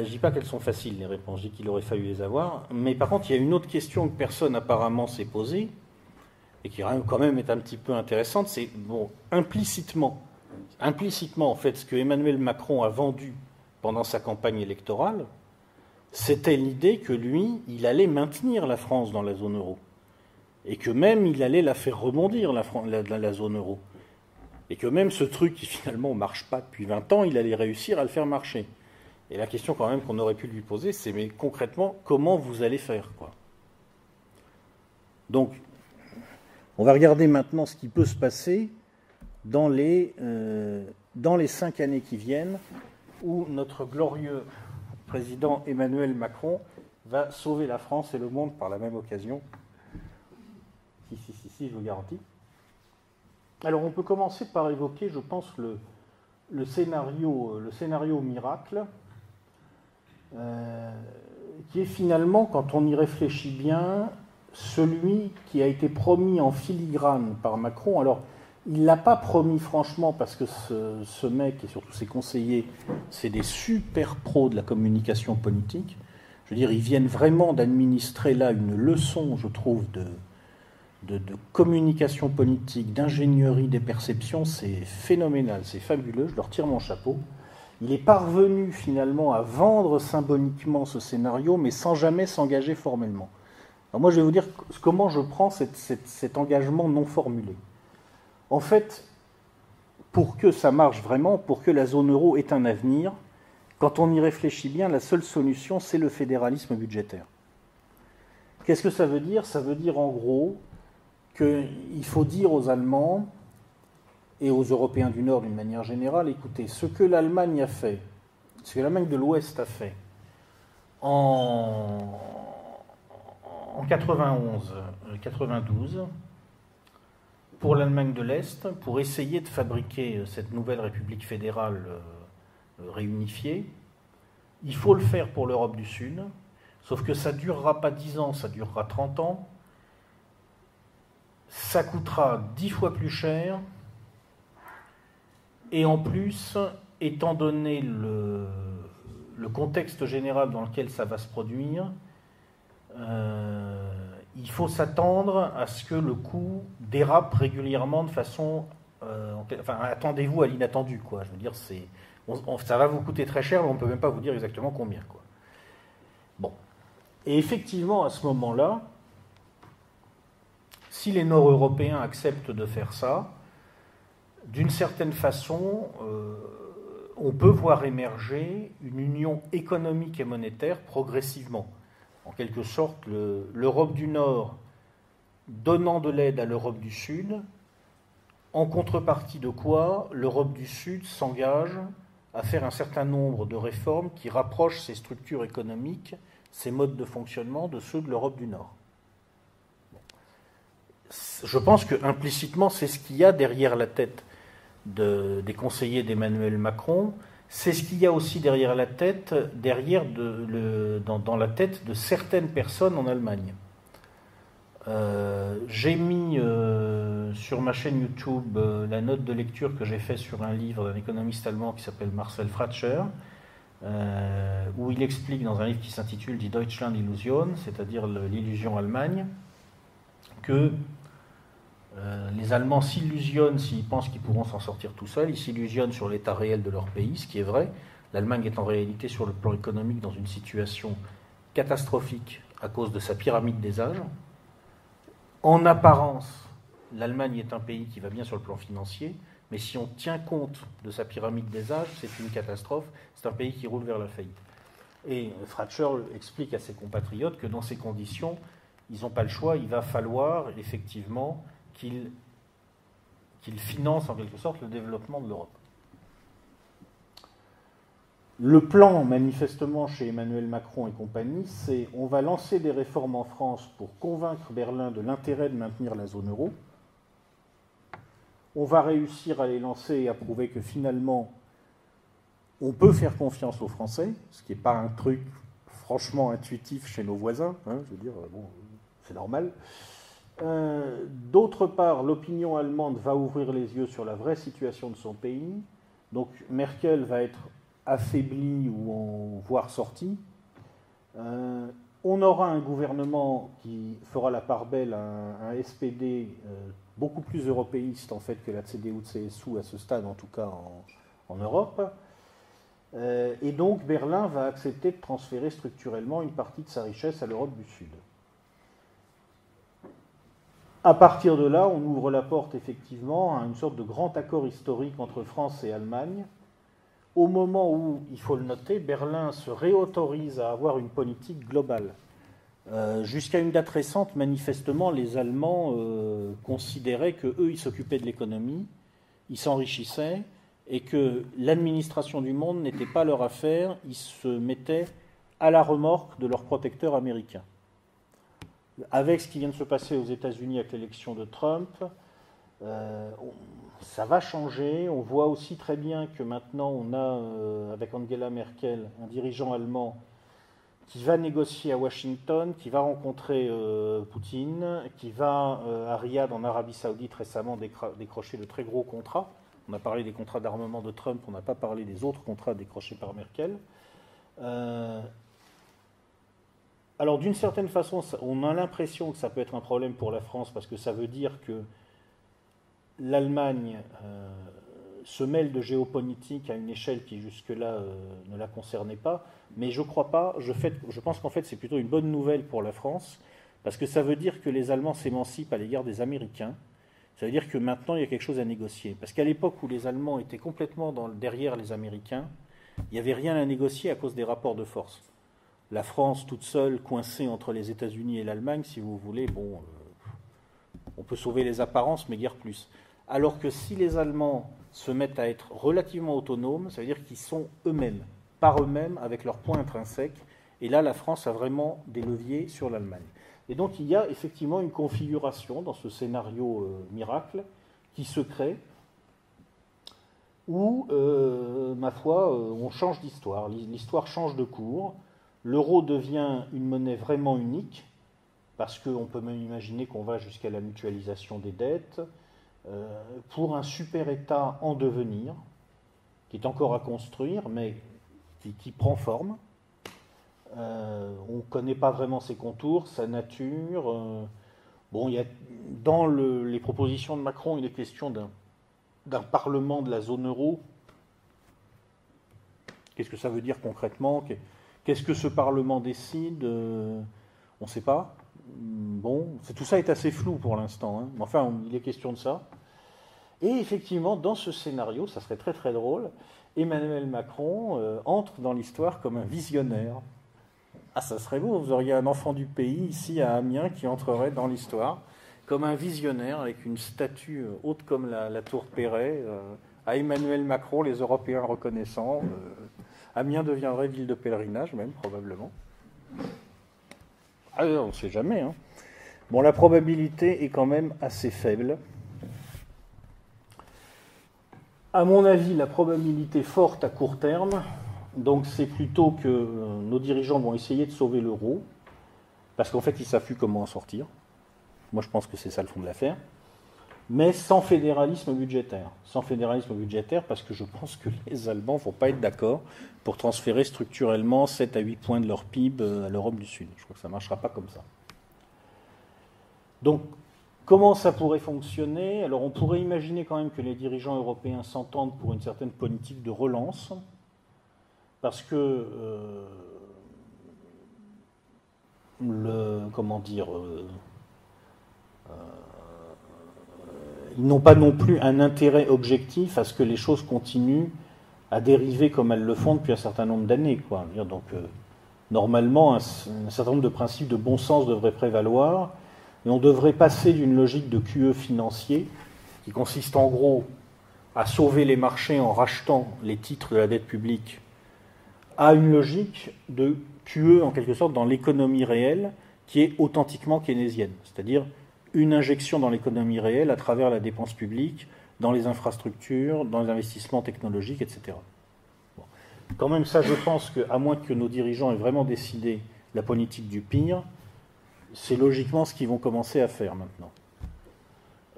dis pas qu'elles sont faciles les réponses, je dis qu'il aurait fallu les avoir. Mais par contre, il y a une autre question que personne apparemment s'est posée, et qui quand même est un petit peu intéressante, c'est bon, implicitement, implicitement en fait, ce que Emmanuel Macron a vendu pendant sa campagne électorale, c'était l'idée que lui, il allait maintenir la France dans la zone euro, et que même il allait la faire rebondir la, la, zone euro, et que même ce truc qui finalement marche pas depuis 20 ans, il allait réussir à le faire marcher. Et la question quand même qu'on aurait pu lui poser, c'est mais concrètement, comment vous allez faire quoi? Donc on va regarder maintenant ce qui peut se passer dans les, euh, dans les cinq années qui viennent, où notre glorieux président Emmanuel Macron va sauver la France et le monde par la même occasion. Si, si, si, si, je vous garantis. Alors on peut commencer par évoquer, je pense, le, le scénario, le scénario miracle, euh, qui est finalement, quand on y réfléchit bien, celui qui a été promis en filigrane par Macron. Alors, il ne l'a pas promis franchement parce que ce, mec et surtout ses conseillers, c'est des super pros de la communication politique. Je veux dire, ils viennent vraiment d'administrer là une leçon, je trouve, de, de communication politique, d'ingénierie des perceptions. C'est phénoménal, c'est fabuleux, je leur tire mon chapeau. Il est parvenu finalement à vendre symboliquement ce scénario, mais sans jamais s'engager formellement moi, je vais vous dire comment je prends cet engagement non formulé. En fait, pour que ça marche vraiment, pour que la zone euro ait un avenir, quand on y réfléchit bien, la seule solution, c'est le fédéralisme budgétaire. Qu'est-ce que ça veut dire? Ça veut dire en gros qu'il faut dire aux Allemands et aux Européens du Nord d'une manière générale, écoutez, ce que l'Allemagne a fait, ce que l'Allemagne de l'Ouest a fait en en 91, 92, euh, pour l'Allemagne de l'Est, pour essayer de fabriquer euh, cette nouvelle République fédérale euh, réunifiée. Il faut le faire pour l'Europe du Sud, sauf que ça ne durera pas 10 ans, ça durera 30 ans. Ça coûtera 10 fois plus cher. Et en plus, étant donné le, contexte général dans lequel ça va se produire, il faut s'attendre à ce que le coût dérape régulièrement de façon. Euh, enfin, attendez-vous à l'inattendu, quoi. Je veux dire, c'est, ça va vous coûter très cher, mais on ne peut même pas vous dire exactement combien, quoi. Bon. Et effectivement, à ce moment-là, si les Nord-Européens acceptent de faire ça, d'une certaine façon, euh, on peut voir émerger une union économique et monétaire progressivement. En quelque sorte, l'Europe du Nord donnant de l'aide à l'Europe du Sud, en contrepartie de quoi l'Europe du Sud s'engage à faire un certain nombre de réformes qui rapprochent ses structures économiques, ses modes de fonctionnement de ceux de l'Europe du Nord. Je pense que implicitement, c'est ce qu'il y a derrière la tête des conseillers d'Emmanuel Macron, c'est ce qu'il y a aussi derrière la tête, derrière dans, la tête de certaines personnes en Allemagne. Euh, j'ai mis euh, sur ma chaîne YouTube euh, la note de lecture que j'ai faite sur un livre d'un économiste allemand qui s'appelle Marcel Fratscher, où il explique dans un livre qui s'intitule Die Deutschland Illusion, c'est-à-dire l'illusion Allemagne, que euh, les Allemands s'illusionnent s'ils pensent qu'ils pourront s'en sortir tout seuls. Ils s'illusionnent sur l'état réel de leur pays, ce qui est vrai. L'Allemagne est en réalité sur le plan économique dans une situation catastrophique à cause de sa pyramide des âges. En apparence, l'Allemagne est un pays qui va bien sur le plan financier, mais si on tient compte de sa pyramide des âges, c'est une catastrophe. C'est un pays qui roule vers la faillite. Et Fratscher explique à ses compatriotes que dans ces conditions, ils n'ont pas le choix, il va falloir effectivement qu'il finance en quelque sorte le développement de l'Europe. Le plan, manifestement, chez Emmanuel Macron et compagnie, c'est on va lancer des réformes en France pour convaincre Berlin de l'intérêt de maintenir la zone euro. On va réussir à les lancer et à prouver que finalement, on peut faire confiance aux Français, ce qui n'est pas un truc franchement intuitif chez nos voisins. Hein, je veux dire, bon, c'est normal. Euh, d'autre part, l'opinion allemande va ouvrir les yeux sur la vraie situation de son pays. Donc Merkel va être affaiblie ou voire sortie. Euh, on aura un gouvernement qui fera la part belle à un, SPD euh, beaucoup plus européiste en fait que la CDU de CSU à ce stade, en tout cas en Europe. et donc Berlin va accepter de transférer structurellement une partie de sa richesse à l'Europe du Sud. À partir de là, on ouvre la porte effectivement à une sorte de grand accord historique entre France et Allemagne. Au moment où, il faut le noter, Berlin se réautorise à avoir une politique globale. Euh, jusqu'à une date récente, manifestement, les Allemands euh, considéraient que eux, ils s'occupaient de l'économie, ils s'enrichissaient, et que l'administration du monde n'était pas leur affaire, ils se mettaient à la remorque de leurs protecteurs américains avec ce qui vient de se passer aux États-Unis avec l'élection de Trump, euh, ça va changer. On voit aussi très bien que maintenant on a, euh, avec Angela Merkel, un dirigeant allemand qui va négocier à Washington, qui va rencontrer euh, Poutine, qui va à Riyad en Arabie Saoudite récemment décrocher de très gros contrats. On a parlé des contrats d'armement de Trump, on n'a pas parlé des autres contrats décrochés par Merkel. Alors d'une certaine façon, on a l'impression que ça peut être un problème pour la France parce que ça veut dire que l'Allemagne euh, se mêle de géopolitique à une échelle qui jusque-là euh, ne la concernait pas. Mais je crois pas, je, je pense qu'en fait c'est plutôt une bonne nouvelle pour la France parce que ça veut dire que les Allemands s'émancipent à l'égard des Américains. Ça veut dire que maintenant il y a quelque chose à négocier. Parce qu'à l'époque où les Allemands étaient complètement derrière les Américains, il n'y avait rien à négocier à cause des rapports de force la France toute seule, coincée entre les États-Unis et l'Allemagne, si vous voulez, bon, euh, on peut sauver les apparences, mais guère plus. Alors que si les Allemands se mettent à être relativement autonomes, ça veut dire qu'ils sont eux-mêmes, par eux-mêmes, avec leurs points intrinsèques. Et là, la France a vraiment des leviers sur l'Allemagne. Et donc il y a effectivement une configuration dans ce scénario miracle qui se crée où, ma foi, on change d'histoire. L'histoire change de cours. L'euro devient une monnaie vraiment unique, parce qu'on peut même imaginer qu'on va jusqu'à la mutualisation des dettes, euh, pour un super État en devenir, qui est encore à construire, mais qui, prend forme. Euh, on ne connaît pas vraiment ses contours, sa nature. Euh, bon, il y a, dans les propositions de Macron, il est question d'un parlement de la zone euro. Qu'est-ce que ça veut dire concrètement? Qu'est-ce que ce Parlement décide On ne sait pas. Bon, tout ça est assez flou pour l'instant. Hein. Enfin, il est question de ça. Et effectivement, dans ce scénario, ça serait très très drôle, Emmanuel Macron euh, entre dans l'histoire comme un visionnaire. Ah, ça serait beau, vous auriez un enfant du pays ici à Amiens qui entrerait dans l'histoire comme un visionnaire avec une statue euh, haute comme la, tour Perret, euh, à Emmanuel Macron, les Européens reconnaissants. Amiens deviendrait ville de pèlerinage, même, probablement. Ah, on ne sait jamais. Hein. Bon, la probabilité est quand même assez faible. À mon avis, la probabilité forte à court terme, donc c'est plutôt que euh, nos dirigeants vont essayer de sauver l'euro, parce qu'en fait, ils savent plus comment en sortir. Moi, je pense que c'est ça le fond de l'affaire mais sans fédéralisme budgétaire. Sans fédéralisme budgétaire, parce que je pense que les Allemands ne vont pas être d'accord pour transférer structurellement 7 à 8 points de leur PIB euh, à l'Europe du Sud. Je crois que ça ne marchera pas comme ça. Donc, comment ça pourrait fonctionner? Alors, on pourrait imaginer quand même que les dirigeants européens s'entendent pour une certaine politique de relance, parce que euh, le, comment dire, euh, ils n'ont pas non plus un intérêt objectif à ce que les choses continuent à dériver comme elles le font depuis un certain nombre d'années. Donc, euh, normalement, un, certain nombre de principes de bon sens devraient prévaloir, et on devrait passer d'une logique de QE financier, qui consiste en gros à sauver les marchés en rachetant les titres de la dette publique, à une logique de QE, en quelque sorte, dans l'économie réelle, qui est authentiquement keynésienne. C'est-à-dire une injection dans l'économie réelle à travers la dépense publique, dans les infrastructures, dans les investissements technologiques, etc. Quand même, ça, je pense qu'à moins que nos dirigeants aient vraiment décidé la politique du pire, c'est logiquement ce qu'ils vont commencer à faire maintenant.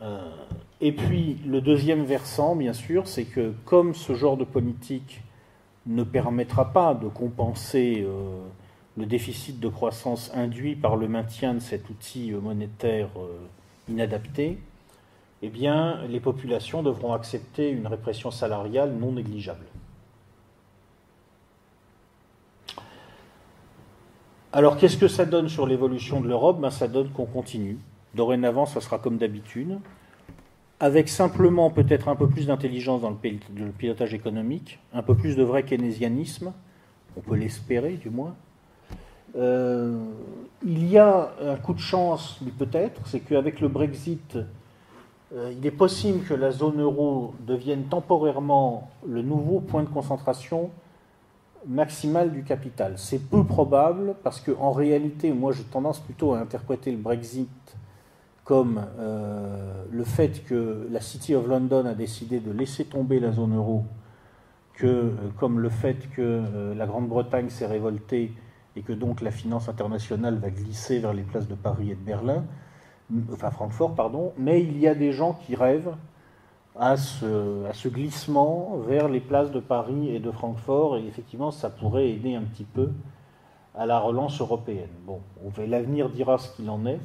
Euh, et puis, le deuxième versant, bien sûr, c'est que comme ce genre de politique ne permettra pas de compenser euh, le déficit de croissance induit par le maintien de cet outil monétaire euh, inadapté, eh bien, les populations devront accepter une répression salariale non négligeable. Alors, qu'est-ce que ça donne sur l'évolution de l'Europe? Ben, Ça donne qu'on continue. Dorénavant, ça sera comme d'habitude, avec simplement peut-être un peu plus d'intelligence dans le pilotage économique, un peu plus de vrai keynésianisme, on peut l'espérer du moins, euh, il y a un coup de chance, peut-être, c'est qu'avec le Brexit, euh, il est possible que la zone euro devienne temporairement le nouveau point de concentration maximal du capital. C'est peu probable parce qu'en réalité, moi j'ai tendance plutôt à interpréter le Brexit comme euh, le fait que la City of London a décidé de laisser tomber la zone euro, que comme le fait que la Grande-Bretagne s'est révoltée et que donc la finance internationale va glisser vers les places de Paris et de Berlin, enfin Francfort, pardon, mais il y a des gens qui rêvent à ce, glissement vers les places de Paris et de Francfort, et effectivement, ça pourrait aider un petit peu à la relance européenne. Bon, l'avenir dira ce qu'il en est.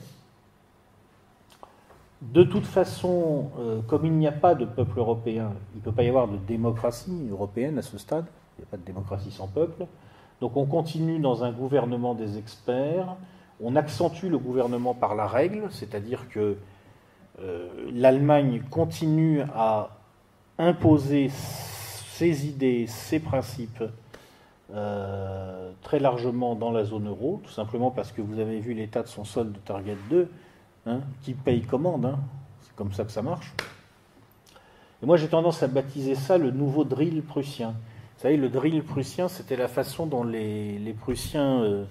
De toute façon, euh, comme il n'y a pas de peuple européen, il ne peut pas y avoir de démocratie européenne à ce stade, il n'y a pas de démocratie sans peuple, donc on continue dans un gouvernement des experts, on accentue le gouvernement par la règle, c'est-à-dire que euh, l'Allemagne continue à imposer ses idées, ses principes euh, très largement dans la zone euro, tout simplement parce que vous avez vu l'état de son solde de Target 2, hein, qui paye commande, hein. c'est comme ça que ça marche. Et moi j'ai tendance à baptiser ça le nouveau drill prussien. Vous savez, le drill prussien, c'était la façon dont les, Prussiens euh,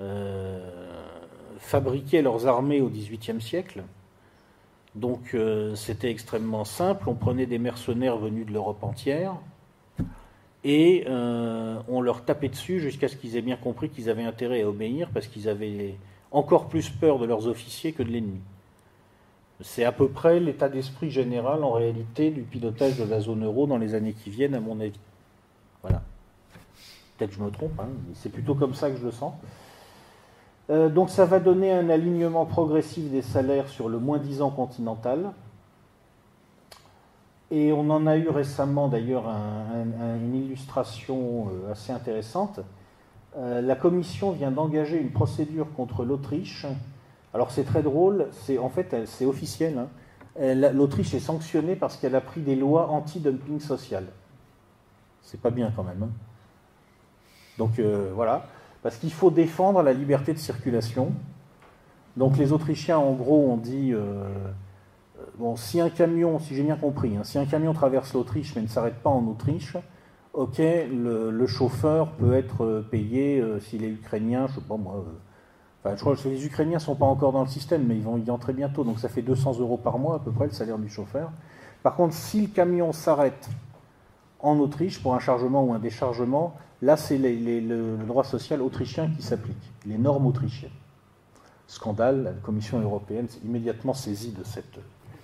euh, fabriquaient leurs armées au XVIIIe siècle. Donc c'était extrêmement simple. On prenait des mercenaires venus de l'Europe entière et on leur tapait dessus jusqu'à ce qu'ils aient bien compris qu'ils avaient intérêt à obéir parce qu'ils avaient encore plus peur de leurs officiers que de l'ennemi. C'est à peu près l'état d'esprit général en réalité du pilotage de la zone euro dans les années qui viennent, à mon avis. Peut-être que je me trompe, hein, c'est plutôt comme ça que je le sens. Euh, donc ça va donner un alignement progressif des salaires sur le moins 10 ans continental. Et on en a eu récemment d'ailleurs une illustration euh, assez intéressante. Euh, la Commission vient d'engager une procédure contre l'Autriche alors c'est très drôle, c'est en fait c'est officiel. Hein. L'Autriche est sanctionnée parce qu'elle a pris des lois anti-dumping social. C'est pas bien quand même. Hein. Donc euh, voilà, parce qu'il faut défendre la liberté de circulation. Donc les Autrichiens, en gros, ont dit euh, bon, si un camion, si j'ai bien compris, hein, si un camion traverse l'Autriche mais ne s'arrête pas en Autriche, ok, le, chauffeur peut être payé euh, s'il est ukrainien, je sais pas moi je crois que les Ukrainiens ne sont pas encore dans le système, mais ils vont y entrer bientôt. Donc ça fait 200 euros par mois à peu près le salaire du chauffeur. Par contre, si le camion s'arrête en Autriche pour un chargement ou un déchargement, là c'est le, droit social autrichien qui s'applique, les normes autrichiennes. Scandale, la Commission européenne s'est immédiatement saisie de cette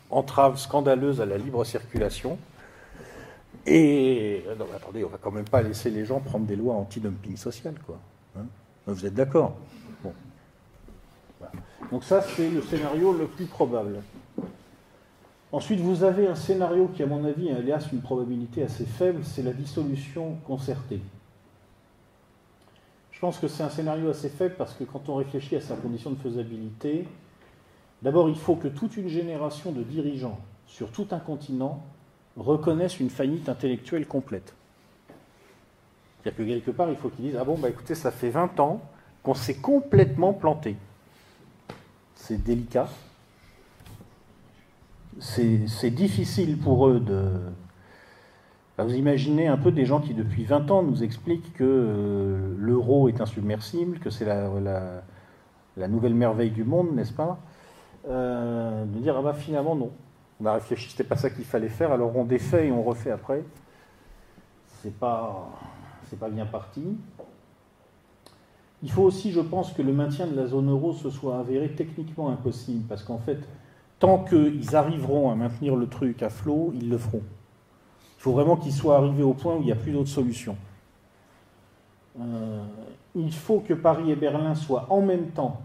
entrave scandaleuse à la libre circulation. Et non, attendez, on va quand même pas laisser les gens prendre des lois anti-dumping social, quoi. Hein. Vous êtes d'accord? Donc ça, c'est le scénario le plus probable. Ensuite, vous avez un scénario qui, à mon avis, alias une probabilité assez faible, c'est la dissolution concertée. Je pense que c'est un scénario assez faible parce que quand on réfléchit à sa condition de faisabilité, d'abord, il faut que toute une génération de dirigeants sur tout un continent reconnaissent une faillite intellectuelle complète. C'est-à-dire que quelque part, il faut qu'ils disent Ah bon, bah écoutez, ça fait 20 ans qu'on s'est complètement planté c'est délicat. C'est difficile pour eux de... vous imaginez un peu des gens qui depuis 20 ans nous expliquent que euh, l'euro est insubmersible, que c'est la, nouvelle merveille du monde, n'est-ce pas? Euh, De dire, ah bah finalement non. On a réfléchi, c'était pas ça qu'il fallait faire, alors on défait et on refait après. C'est pas, c'est pas bien parti. Il faut aussi, je pense, que le maintien de la zone euro se soit avéré techniquement impossible, parce qu'en fait, tant qu'ils arriveront à maintenir le truc à flot, ils le feront. Il faut vraiment qu'ils soient arrivés au point où il n'y a plus d'autre solution. Euh, il faut que Paris et Berlin soient en même temps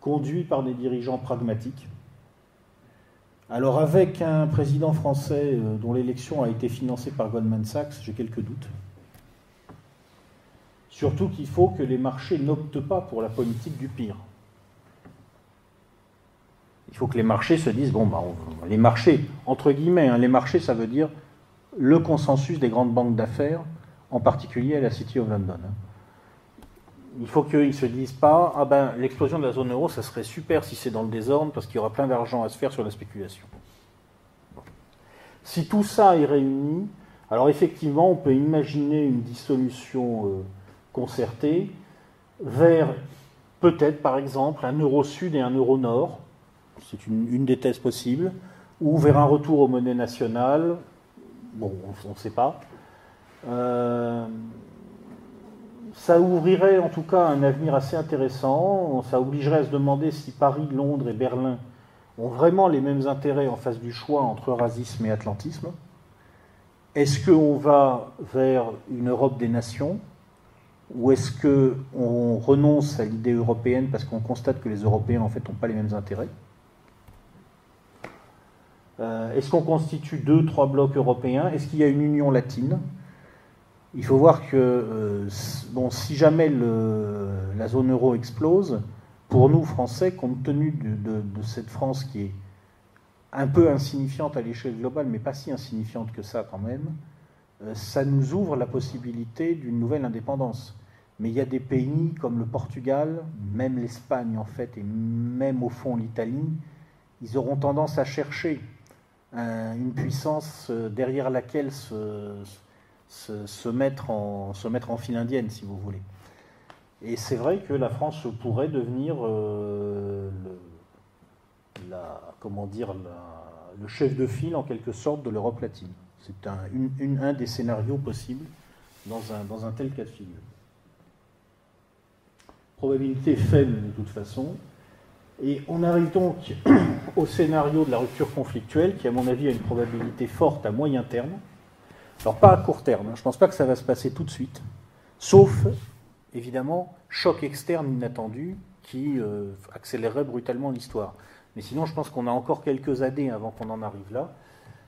conduits par des dirigeants pragmatiques. Alors avec un président français euh, dont l'élection a été financée par Goldman Sachs, j'ai quelques doutes. Surtout qu'il faut que les marchés n'optent pas pour la politique du pire. Il faut que les marchés se disent, bon, bah, les marchés, entre guillemets, hein, les marchés, ça veut dire le consensus des grandes banques d'affaires, en particulier à la City of London. Il faut qu'ils ne se disent pas, ah ben, l'explosion de la zone euro, ça serait super si c'est dans le désordre, parce qu'il y aura plein d'argent à se faire sur la spéculation. Si tout ça est réuni, alors effectivement, on peut imaginer une dissolution euh, concerté vers peut-être par exemple un euro sud et un euro nord, c'est une, des thèses possibles, ou vers un retour aux monnaies nationales, bon, on ne sait pas. Euh, ça ouvrirait en tout cas un avenir assez intéressant, ça obligerait à se demander si Paris, Londres et Berlin ont vraiment les mêmes intérêts en face du choix entre eurasisme et atlantisme. Est-ce qu'on va vers une Europe des nations ou est-ce qu'on renonce à l'idée européenne parce qu'on constate que les Européens en fait n'ont pas les mêmes intérêts? Est-ce qu'on constitue deux, trois blocs européens? Est-ce qu'il y a une union latine? Il faut voir que euh, si jamais la zone euro explose, pour nous Français, compte tenu de, de cette France qui est un peu insignifiante à l'échelle globale, mais pas si insignifiante que ça quand même, euh, ça nous ouvre la possibilité d'une nouvelle indépendance. Mais il y a des pays comme le Portugal, même l'Espagne en fait, et même au fond l'Italie, ils auront tendance à chercher une puissance euh, derrière laquelle se, mettre en, file indienne, si vous voulez. Et c'est vrai que la France pourrait devenir le, la, comment dire, le chef de file en quelque sorte de l'Europe latine. C'est un, un, des scénarios possibles dans un, dans un tel cas de figure. Probabilité faible de toute façon. Et on arrive donc (clears throat) au scénario de la rupture conflictuelle qui, à mon avis, a une probabilité forte à moyen terme. Alors pas à court terme, hein. je ne pense pas que ça va se passer tout de suite, sauf, évidemment, choc externe inattendu qui euh, accélérerait brutalement l'histoire. Mais sinon, je pense qu'on a encore quelques années avant qu'on en arrive là.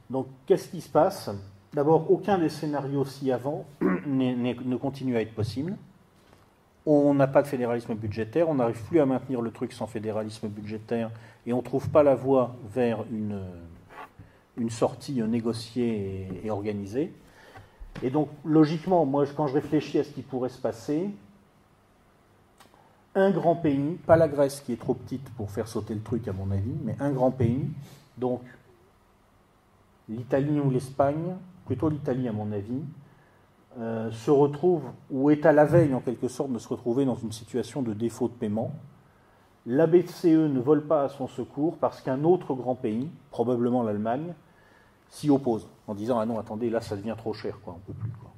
Donc, qu'est-ce qui se passe? D'abord, aucun des scénarios ci-avant (clears throat) ne continue à être possible. On n'a pas de fédéralisme budgétaire, on n'arrive plus à maintenir le truc sans fédéralisme budgétaire, et on ne trouve pas la voie vers une, sortie négociée et, organisée. Et donc, logiquement, moi, quand je réfléchis à ce qui pourrait se passer, un grand pays, pas la Grèce qui est trop petite pour faire sauter le truc à mon avis, mais un grand pays, donc l'Italie ou l'Espagne, plutôt l'Italie à mon avis, euh, se retrouve, ou est à la veille en quelque sorte de se retrouver dans une situation de défaut de paiement. La BCE ne vole pas à son secours parce qu'un autre grand pays, probablement l'Allemagne, s'y oppose en disant Ah non, attendez, là ça devient trop cher, quoi, on peut plus. Quoi.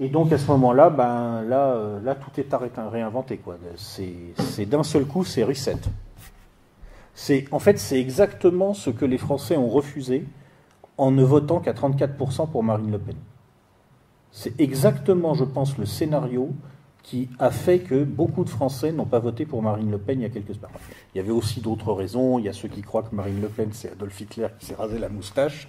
Et donc à ce moment-là, ben, là, euh, là, tout est arrêté, réinventé. Quoi. C'est, d'un seul coup, c'est reset. C'est, en fait, c'est exactement ce que les Français ont refusé en ne votant qu'à 34% pour Marine Le Pen. C'est exactement, je pense, le scénario qui a fait que beaucoup de Français n'ont pas voté pour Marine Le Pen il y a quelques semaines. Il y avait aussi d'autres raisons. Il y a ceux qui croient que Marine Le Pen, c'est Adolf Hitler qui s'est rasé la moustache.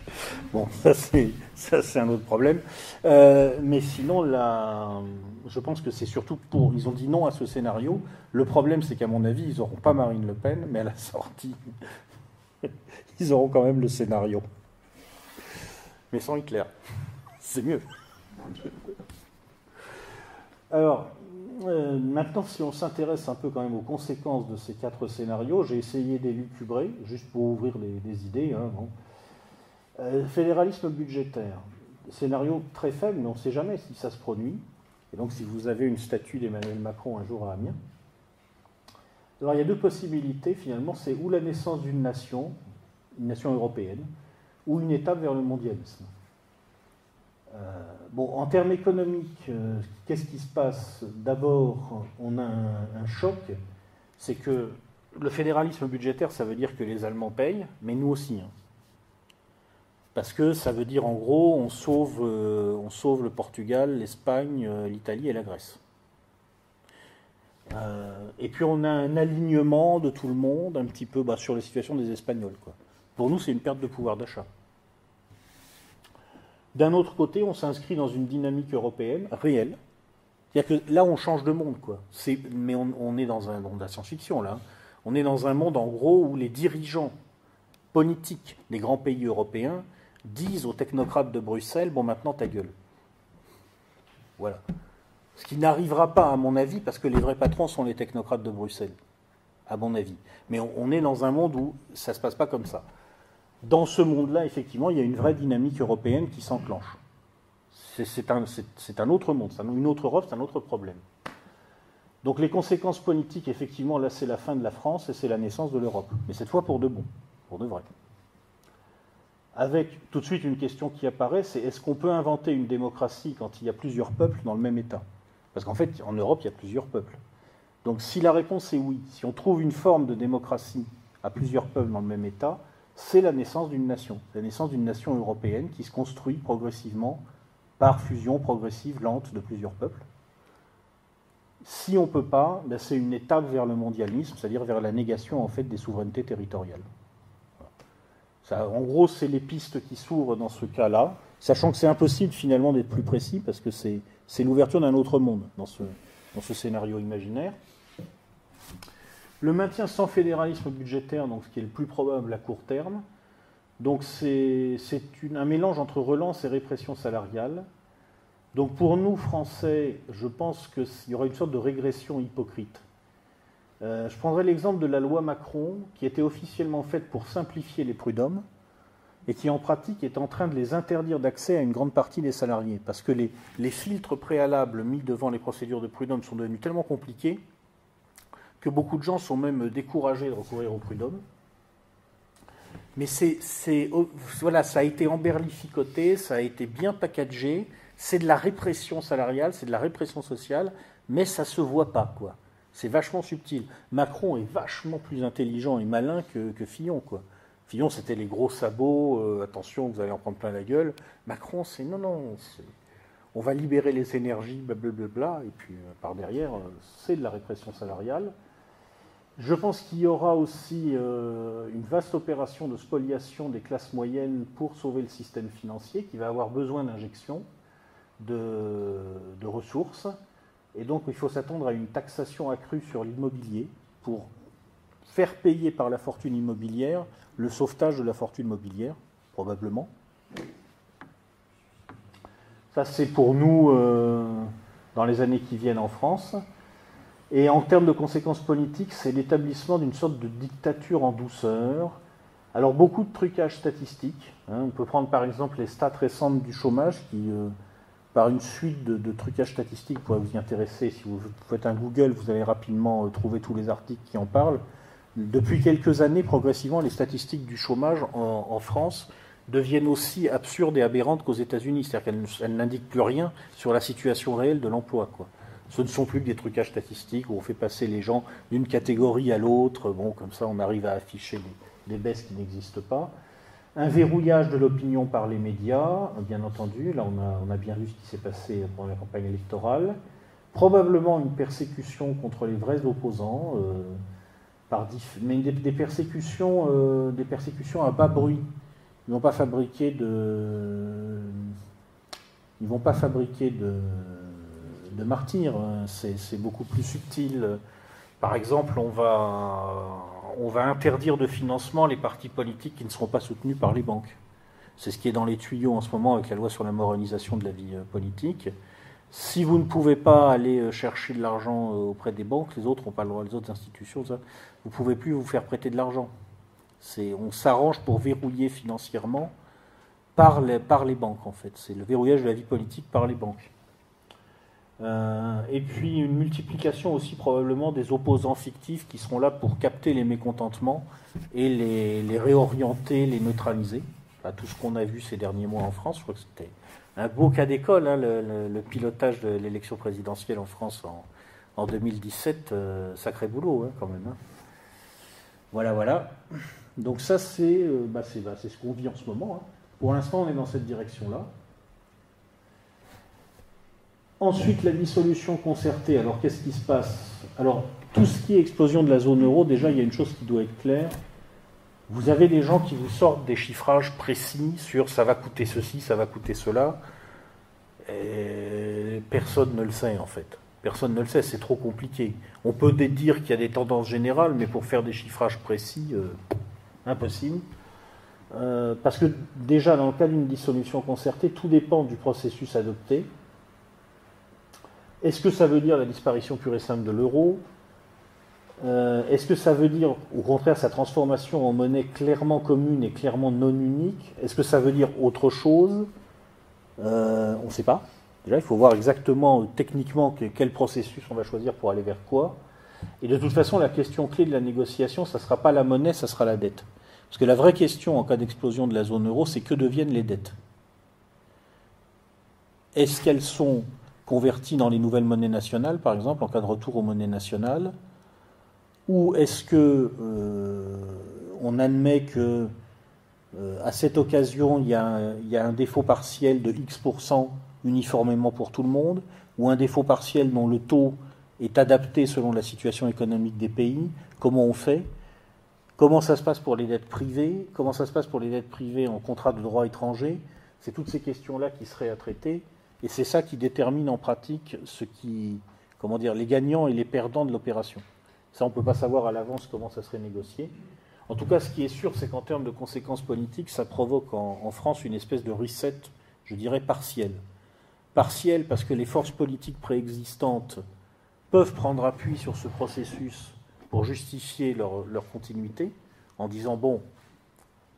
Bon, ça c'est, un autre problème. Euh, mais sinon, je pense que c'est surtout pour... Ils ont dit non à ce scénario. Le problème, c'est qu'à mon avis, ils n'auront pas Marine Le Pen, mais à la sortie, (laughs) ils auront quand même le scénario. Mais sans Hitler. C'est mieux. Alors, euh, maintenant, si on s'intéresse un peu quand même aux conséquences de ces quatre scénarios, j'ai essayé d'élucubrer, juste pour ouvrir des idées. Hein, euh, fédéralisme budgétaire, scénario très faible, mais on ne sait jamais si ça se produit. Et donc, si vous avez une statue d'Emmanuel Macron un jour à Amiens, alors il y a deux possibilités finalement, c'est ou la naissance d'une nation, une nation européenne, ou une étape vers le mondialisme. Euh, bon, en termes économiques, euh, qu'est-ce qui se passe? D'abord, on a un, choc, c'est que le fédéralisme budgétaire, ça veut dire que les Allemands payent, mais nous aussi. Hein. Parce que ça veut dire en gros, on sauve, euh, le Portugal, l'Espagne, l'Italie et la Grèce. et puis on a un alignement de tout le monde un petit peu bah, sur la situation des Espagnols. Quoi. Pour nous, c'est une perte de pouvoir d'achat. D'un autre côté, on s'inscrit dans une dynamique européenne réelle. C'est-à-dire que là, on change de monde, quoi. mais on, est dans un monde de la science-fiction, là. On est dans un monde, en gros, où les dirigeants politiques des grands pays européens disent aux technocrates de Bruxelles Bon, maintenant, ta gueule. Voilà. Ce qui n'arrivera pas, à mon avis, parce que les vrais patrons sont les technocrates de Bruxelles, à mon avis. Mais on, est dans un monde où ça ne se passe pas comme ça dans ce monde-là, effectivement, il y a une vraie dynamique européenne qui s'enclenche. C'est un, autre monde, une autre Europe, c'est un autre problème. Donc les conséquences politiques, effectivement, là c'est la fin de la France et c'est la naissance de l'Europe. Mais cette fois pour de bon, pour de vrai. Avec tout de suite une question qui apparaît, c'est est-ce qu'on peut inventer une démocratie quand il y a plusieurs peuples dans le même État? Parce qu'en fait, en Europe, il y a plusieurs peuples. Donc si la réponse est oui, si on trouve une forme de démocratie à plusieurs peuples dans le même État, c'est la naissance d'une nation, la naissance d'une nation européenne qui se construit progressivement par fusion progressive, lente de plusieurs peuples. Si on ne peut pas, ben, c'est une étape vers le mondialisme, c'est-à-dire vers la négation en fait des souverainetés territoriales. en gros, c'est les pistes qui s'ouvrent dans ce cas-là, sachant que c'est impossible finalement d'être plus précis parce que c'est l'ouverture d'un autre monde dans ce scénario imaginaire. Le maintien sans fédéralisme budgétaire, ce qui est le plus probable à court terme, donc c'est un mélange entre relance et répression salariale. Donc pour nous, Français, je pense qu'il y aura une sorte de régression hypocrite. Euh, je prendrai l'exemple de la loi Macron, qui était officiellement faite pour simplifier les prud'hommes, et qui en pratique est en train de les interdire d'accès à une grande partie des salariés, parce que les, filtres préalables mis devant les procédures de prud'homme sont devenus tellement compliqués que beaucoup de gens sont même découragés de recourir au prud'homme. Mais c'est, oh, voilà, ça a été emberlificoté, ça a été bien packagé, c'est de la répression salariale, c'est de la répression sociale, mais ça se voit pas, quoi. C'est vachement subtil. Macron est vachement plus intelligent et malin que, que Fillon, quoi. Fillon, c'était les gros sabots, euh, attention, vous allez en prendre plein la gueule. Macron, c'est non, non, on va libérer les énergies, blablabla, et puis euh, par derrière, euh, c'est de la répression salariale. Je pense qu'il y aura aussi une vaste opération de spoliation des classes moyennes pour sauver le système financier qui va avoir besoin d'injections de, de, ressources. Et donc il faut s'attendre à une taxation accrue sur l'immobilier pour faire payer par la fortune immobilière le sauvetage de la fortune mobilière, probablement. Ça, c'est pour nous euh, dans les années qui viennent en France. Et en termes de conséquences politiques, c'est l'établissement d'une sorte de dictature en douceur. Alors, beaucoup de trucages statistiques. Hein. On peut prendre par exemple les stats récentes du chômage qui, euh, par une suite de, trucages statistiques, pourraient vous y intéresser. Si vous faites un Google, vous allez rapidement euh, trouver tous les articles qui en parlent. Depuis quelques années, progressivement, les statistiques du chômage en, France deviennent aussi absurdes et aberrantes qu'aux États-Unis. C'est-à-dire qu'elles n'indiquent plus rien sur la situation réelle de l'emploi. Ce ne sont plus que des trucages statistiques où on fait passer les gens d'une catégorie à l'autre. Bon, comme ça, on arrive à afficher des, baisses qui n'existent pas. Un verrouillage de l'opinion par les médias, bien entendu. Là, on a, bien vu ce qui s'est passé pendant la campagne électorale. Probablement une persécution contre les vrais opposants. Euh, mais des, persécutions, euh, des persécutions à bas bruit. Ils vont pas fabriquer de, ils vont pas fabriquer de, de martyrs. Hein. C'est beaucoup plus subtil. Par exemple, on va, interdire de financement les partis politiques qui ne seront pas soutenus par les banques. C'est ce qui est dans les tuyaux en ce moment avec la loi sur la moralisation de la vie euh, politique. Si vous ne pouvez pas aller euh, chercher de l'argent auprès des banques, les autres n'ont pas le droit, les autres institutions, vous ne pouvez plus vous faire prêter de l'argent. On s'arrange pour verrouiller financièrement par les banques, en fait. C'est le verrouillage de la vie politique par les banques. Euh, et puis une multiplication aussi probablement des opposants fictifs qui seront là pour capter les mécontentements et les, réorienter, les neutraliser. tout ce qu'on a vu ces derniers mois en France, je crois que c'était un beau cas d'école, hein, le, pilotage de l'élection présidentielle en France en, 2017, euh, sacré boulot hein, quand même. Hein. Voilà, voilà. Donc ça, c'est euh, bah, bah, ce qu'on vit en ce moment. Pour l'instant, on est dans cette direction-là. Ensuite, la dissolution concertée. Alors, qu'est-ce qui se passe? Alors, tout ce qui est explosion de la zone euro, déjà, il y a une chose qui doit être claire. Vous avez des gens qui vous sortent des chiffrages précis sur ça va coûter ceci, ça va coûter cela. Personne ne le sait, en fait. Personne ne le sait, c'est trop compliqué. On peut dire qu'il y a des tendances générales, mais pour faire des chiffrages précis, euh, impossible. Euh, parce que déjà, dans le cas d'une dissolution concertée, tout dépend du processus adopté. Est-ce que ça veut dire la disparition pure et simple de l'euro? Euh, Est-ce que ça veut dire, au contraire, sa transformation en monnaie clairement commune et clairement non unique? Est-ce que ça veut dire autre chose? On ne sait pas. Déjà, il faut voir exactement, techniquement, quel processus on va choisir pour aller vers quoi. Et de toute façon, la question clé de la négociation, ça ne sera pas la monnaie, ça sera la dette. Parce que la vraie question en cas d'explosion de la zone euro, c'est que deviennent les dettes? Est-ce qu'elles sont converties dans les nouvelles monnaies nationales, par exemple, en cas de retour aux monnaies nationales Ou est-ce que euh, on admet que euh, à cette occasion, il y, a, il y, a, un défaut partiel de X% uniformément pour tout le monde, ou un défaut partiel dont le taux est adapté selon la situation économique des pays, comment on fait? Comment ça se passe pour les dettes privées? Comment ça se passe pour les dettes privées en contrat de droit étranger? C'est toutes ces questions-là qui seraient à traiter, et c'est ça qui détermine en pratique ce qui, comment dire, les gagnants et les perdants de l'opération. Ça, on ne peut pas savoir à l'avance comment ça serait négocié. En tout cas, ce qui est sûr, c'est qu'en termes de conséquences politiques, ça provoque en, France une espèce de reset, je dirais, partiel partielle parce que les forces politiques préexistantes peuvent prendre appui sur ce processus pour justifier leur, continuité en disant, bon,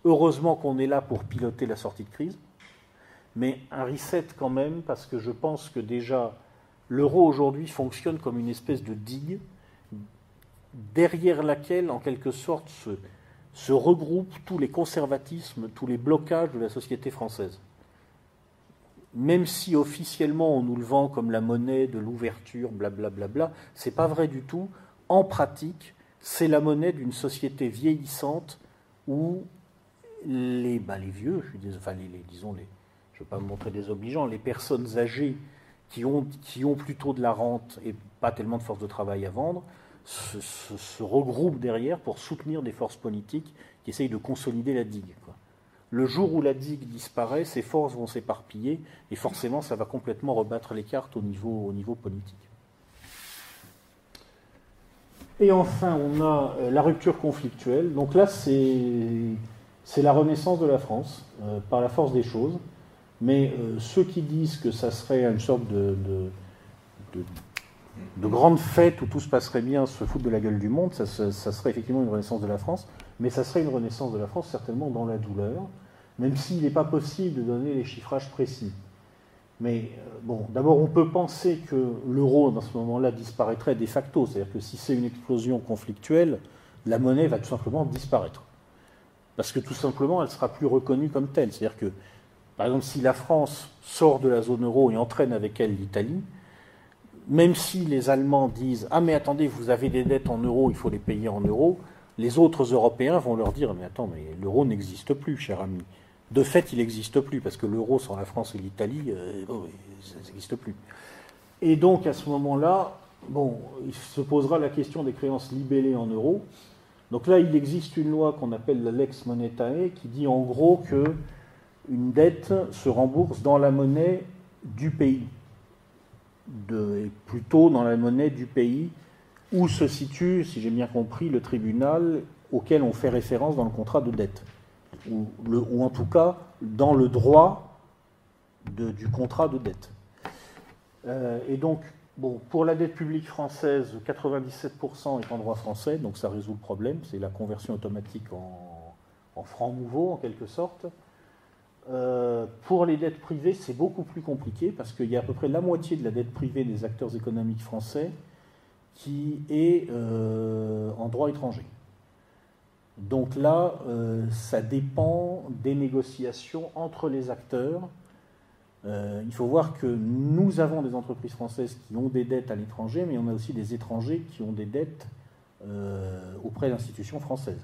Heureusement qu'on est là pour piloter la sortie de crise, mais un reset quand même, parce que je pense que déjà, l'euro aujourd'hui fonctionne comme une espèce de digue derrière laquelle, en quelque sorte, se, regroupent tous les conservatismes, tous les blocages de la société française. Même si officiellement on nous le vend comme la monnaie de l'ouverture, blablabla, c'est pas vrai du tout. En pratique, c'est la monnaie d'une société vieillissante où les, bah, les vieux, je les, disons les, je ne veux pas me montrer désobligeant, les personnes âgées qui ont, plutôt de la rente et pas tellement de force de travail à vendre, se, regroupent derrière pour soutenir des forces politiques qui essayent de consolider la digue. Le jour où la digue disparaît, ces forces vont s'éparpiller et forcément ça va complètement rebattre les cartes au niveau, au niveau politique. Et enfin, on a euh, la rupture conflictuelle. Donc là, c'est la renaissance de la France, euh, par la force des choses. Mais euh, ceux qui disent que ça serait une sorte de, de, grande fête où tout se passerait bien, se foutre de la gueule du monde, ça, serait effectivement une renaissance de la France. Mais ça serait une renaissance de la France certainement dans la douleur, même s'il n'est pas possible de donner les chiffrages précis. Mais euh, bon, d'abord, on peut penser que l'euro, dans ce moment-là, disparaîtrait de facto. C'est-à-dire que si c'est une explosion conflictuelle, la monnaie va tout simplement disparaître. Parce que tout simplement, elle sera plus reconnue comme telle. C'est-à-dire que, par exemple, si la France sort de la zone euro et entraîne avec elle l'Italie, même si les Allemands disent Ah, mais attendez, vous avez des dettes en euros, il faut les payer en euros, les autres Européens vont leur dire Mais attends, mais l'euro n'existe plus, cher ami. De fait, il n'existe plus, parce que l'euro sans la France et l'Italie, euh, ça n'existe plus. Et donc, à ce moment-là, bon, il se posera la question des créances libellées en euros. Donc là, il existe une loi qu'on appelle la lex monetae, qui dit en gros que une dette se rembourse dans la monnaie du pays, et plutôt dans la monnaie du pays où se situe, si j'ai bien compris, le tribunal auquel on fait référence dans le contrat de dette ou, en tout cas dans le droit du contrat de dette. Euh, et donc, bon, pour la dette publique française, 97% est en droit français, donc ça résout le problème, c'est la conversion automatique en, francs nouveaux, en quelque sorte. Euh, pour les dettes privées, c'est beaucoup plus compliqué parce qu'il y a à peu près la moitié de la dette privée des acteurs économiques français qui est euh, en droit étranger. Donc là, euh, ça dépend des négociations entre les acteurs. Il faut voir que nous avons des entreprises françaises qui ont des dettes à l'étranger, mais on a aussi des étrangers qui ont des dettes auprès d'institutions françaises.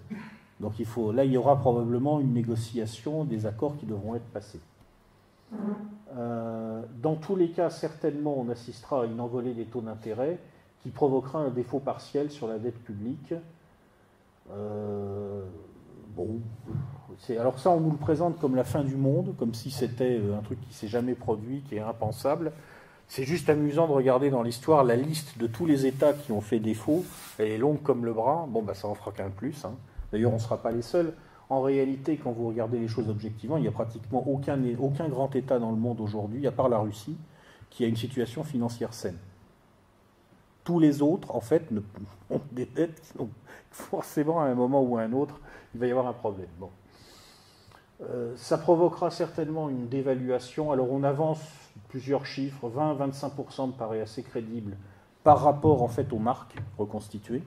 Donc il faut, là, il y aura probablement une négociation des accords qui devront être passés. dans tous les cas, certainement, on assistera à une envolée des taux d'intérêt qui provoquera un défaut partiel sur la dette publique euh, bon, alors ça, on nous le présente comme la fin du monde, comme si c'était euh, un truc qui s'est jamais produit, qui est impensable. C'est juste amusant de regarder dans l'histoire la liste de tous les États qui ont fait défaut. Elle est longue comme le bras. Bon, bah, ça en fera qu'un plus. Hein. D'ailleurs, on ne sera pas les seuls. En réalité, quand vous regardez les choses objectivement, il n'y a pratiquement aucun, grand État dans le monde aujourd'hui, à part la Russie, qui a une situation financière saine. Tous les autres, en fait, ont (laughs) des dettes forcément, à un moment ou à un autre, il va y avoir un problème. Bon. Euh, ça provoquera certainement une dévaluation. Alors, on avance plusieurs chiffres 20-25% me paraît assez crédible par rapport, en fait, aux marques reconstituées.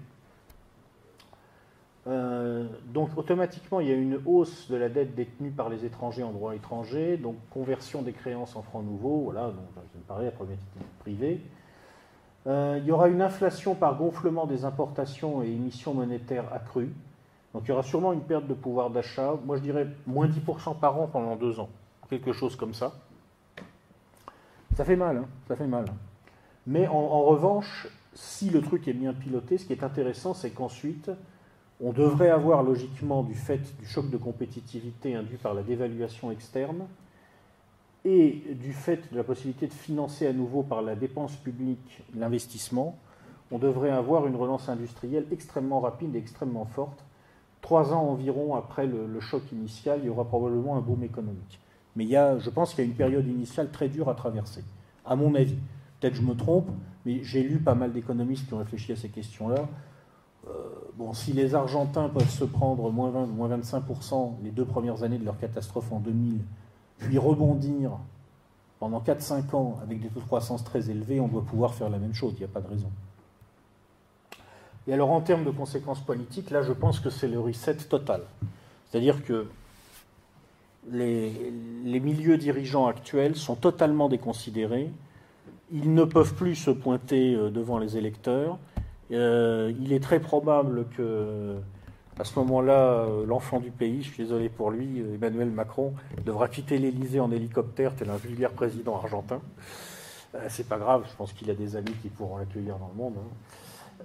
Euh, donc automatiquement, il y a une hausse de la dette détenue par les étrangers en droit étranger, donc conversion des créances en francs nouveaux, voilà, donc ça me paraît la problématique privée. Euh, il y aura une inflation par gonflement des importations et émissions monétaires accrues. Donc il y aura sûrement une perte de pouvoir d'achat. Moi je dirais moins 10% par an pendant deux ans. Quelque chose comme ça. Ça fait mal, hein ça fait mal. Mais en, revanche, si le truc est bien piloté, ce qui est intéressant, c'est qu'ensuite, on devrait avoir logiquement, du fait du choc de compétitivité induit par la dévaluation externe, et du fait de la possibilité de financer à nouveau par la dépense publique l'investissement, on devrait avoir une relance industrielle extrêmement rapide et extrêmement forte. Trois ans environ après le, choc initial, il y aura probablement un boom économique. Mais il y a, je pense qu'il y a une période initiale très dure à traverser, à mon avis. Peut-être je me trompe, mais j'ai lu pas mal d'économistes qui ont réfléchi à ces questions-là. Bon, si les Argentins peuvent se prendre moins, 20, moins 25% les deux premières années de leur catastrophe en 2000, puis rebondir pendant 4-5 ans avec des taux de croissance très élevés, on doit pouvoir faire la même chose, il n'y a pas de raison. Et alors en termes de conséquences politiques, là je pense que c'est le reset total. C'est-à-dire que les, milieux dirigeants actuels sont totalement déconsidérés, ils ne peuvent plus se pointer euh, devant les électeurs, euh, il est très probable que à ce moment-là, euh, l'enfant du pays, je suis désolé pour lui, Emmanuel Macron, devra quitter l'Élysée en hélicoptère tel un vulgaire président argentin. c'est pas grave, je pense qu'il a des amis qui pourront l'accueillir dans le monde. Hein.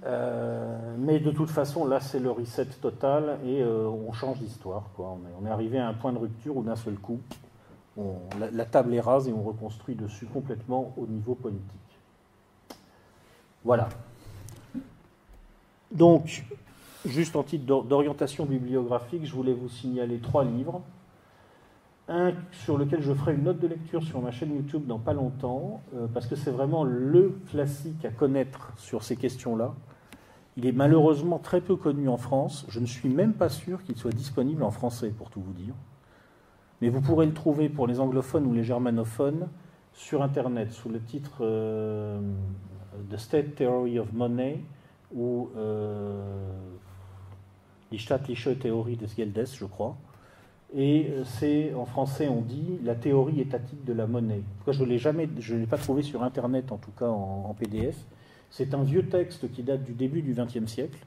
Euh, mais de toute façon, là, c'est le reset total et euh, on change d'histoire. On, on, est arrivé à un point de rupture où d'un seul coup, la, table est rase et on reconstruit dessus complètement au niveau politique. Voilà. Donc, juste en titre d'orientation bibliographique, je voulais vous signaler trois livres. Un sur lequel je ferai une note de lecture sur ma chaîne YouTube dans pas longtemps, euh, parce que c'est vraiment le classique à connaître sur ces questions-là. Il est malheureusement très peu connu en France. Je ne suis même pas sûr qu'il soit disponible en français, pour tout vous dire. Mais vous pourrez le trouver pour les anglophones ou les germanophones sur Internet sous le titre euh, The State Theory of Money ou euh, Die staatliche Theorie des Geldes, je crois. Et euh, c'est en français on dit la théorie étatique de la monnaie. je ne l'ai jamais, je l'ai pas trouvé sur Internet en tout cas en PDF. C'est un vieux texte qui date du début du XXe siècle.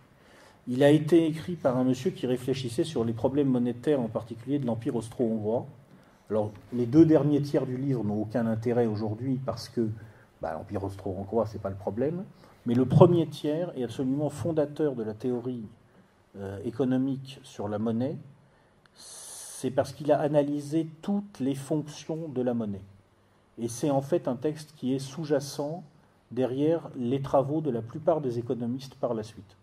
Il a été écrit par un monsieur qui réfléchissait sur les problèmes monétaires, en particulier de l'Empire austro-hongrois. Alors, les deux derniers tiers du livre n'ont aucun intérêt aujourd'hui parce que bah, l'Empire austro-hongrois, ce n'est pas le problème. Mais le premier tiers est absolument fondateur de la théorie euh, économique sur la monnaie. C'est parce qu'il a analysé toutes les fonctions de la monnaie. Et c'est en fait un texte qui est sous-jacent derrière les travaux de la plupart des économistes par la suite.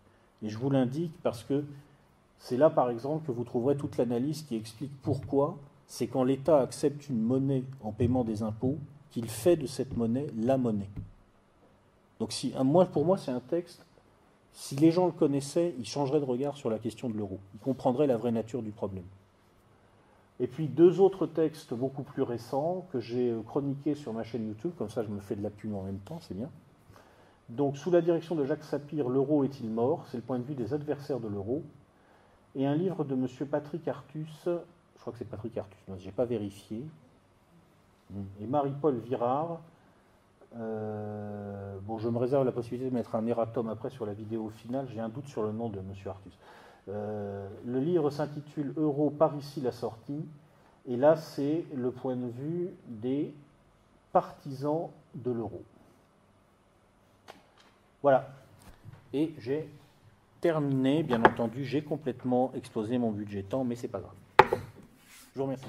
Et je vous l'indique parce que c'est là, par exemple, que vous trouverez toute l'analyse qui explique pourquoi c'est quand l'État accepte une monnaie en paiement des impôts qu'il fait de cette monnaie la monnaie. Donc si, pour moi, c'est un texte, si les gens le connaissaient, ils changeraient de regard sur la question de l'euro. Ils comprendraient la vraie nature du problème. Et puis deux autres textes beaucoup plus récents que j'ai chroniqués sur ma chaîne YouTube, comme ça je me fais de la pub en même temps, c'est bien. Donc sous la direction de Jacques Sapir, L'euro est-il mort? C'est le point de vue des adversaires de l'euro. Et un livre de M. Patrick Artus, je crois que c'est Patrick Artus, je n'ai pas vérifié, et Marie-Paul Virard. Euh, bon, je me réserve la possibilité de mettre un erratum après sur la vidéo finale, j'ai un doute sur le nom de M. Artus. Euh, le livre s'intitule Euro par ici la sortie. Et là, c'est le point de vue des partisans de l'euro. Voilà. Et j'ai terminé, bien entendu, j'ai complètement explosé mon budget temps, mais c'est pas grave. Je vous remercie.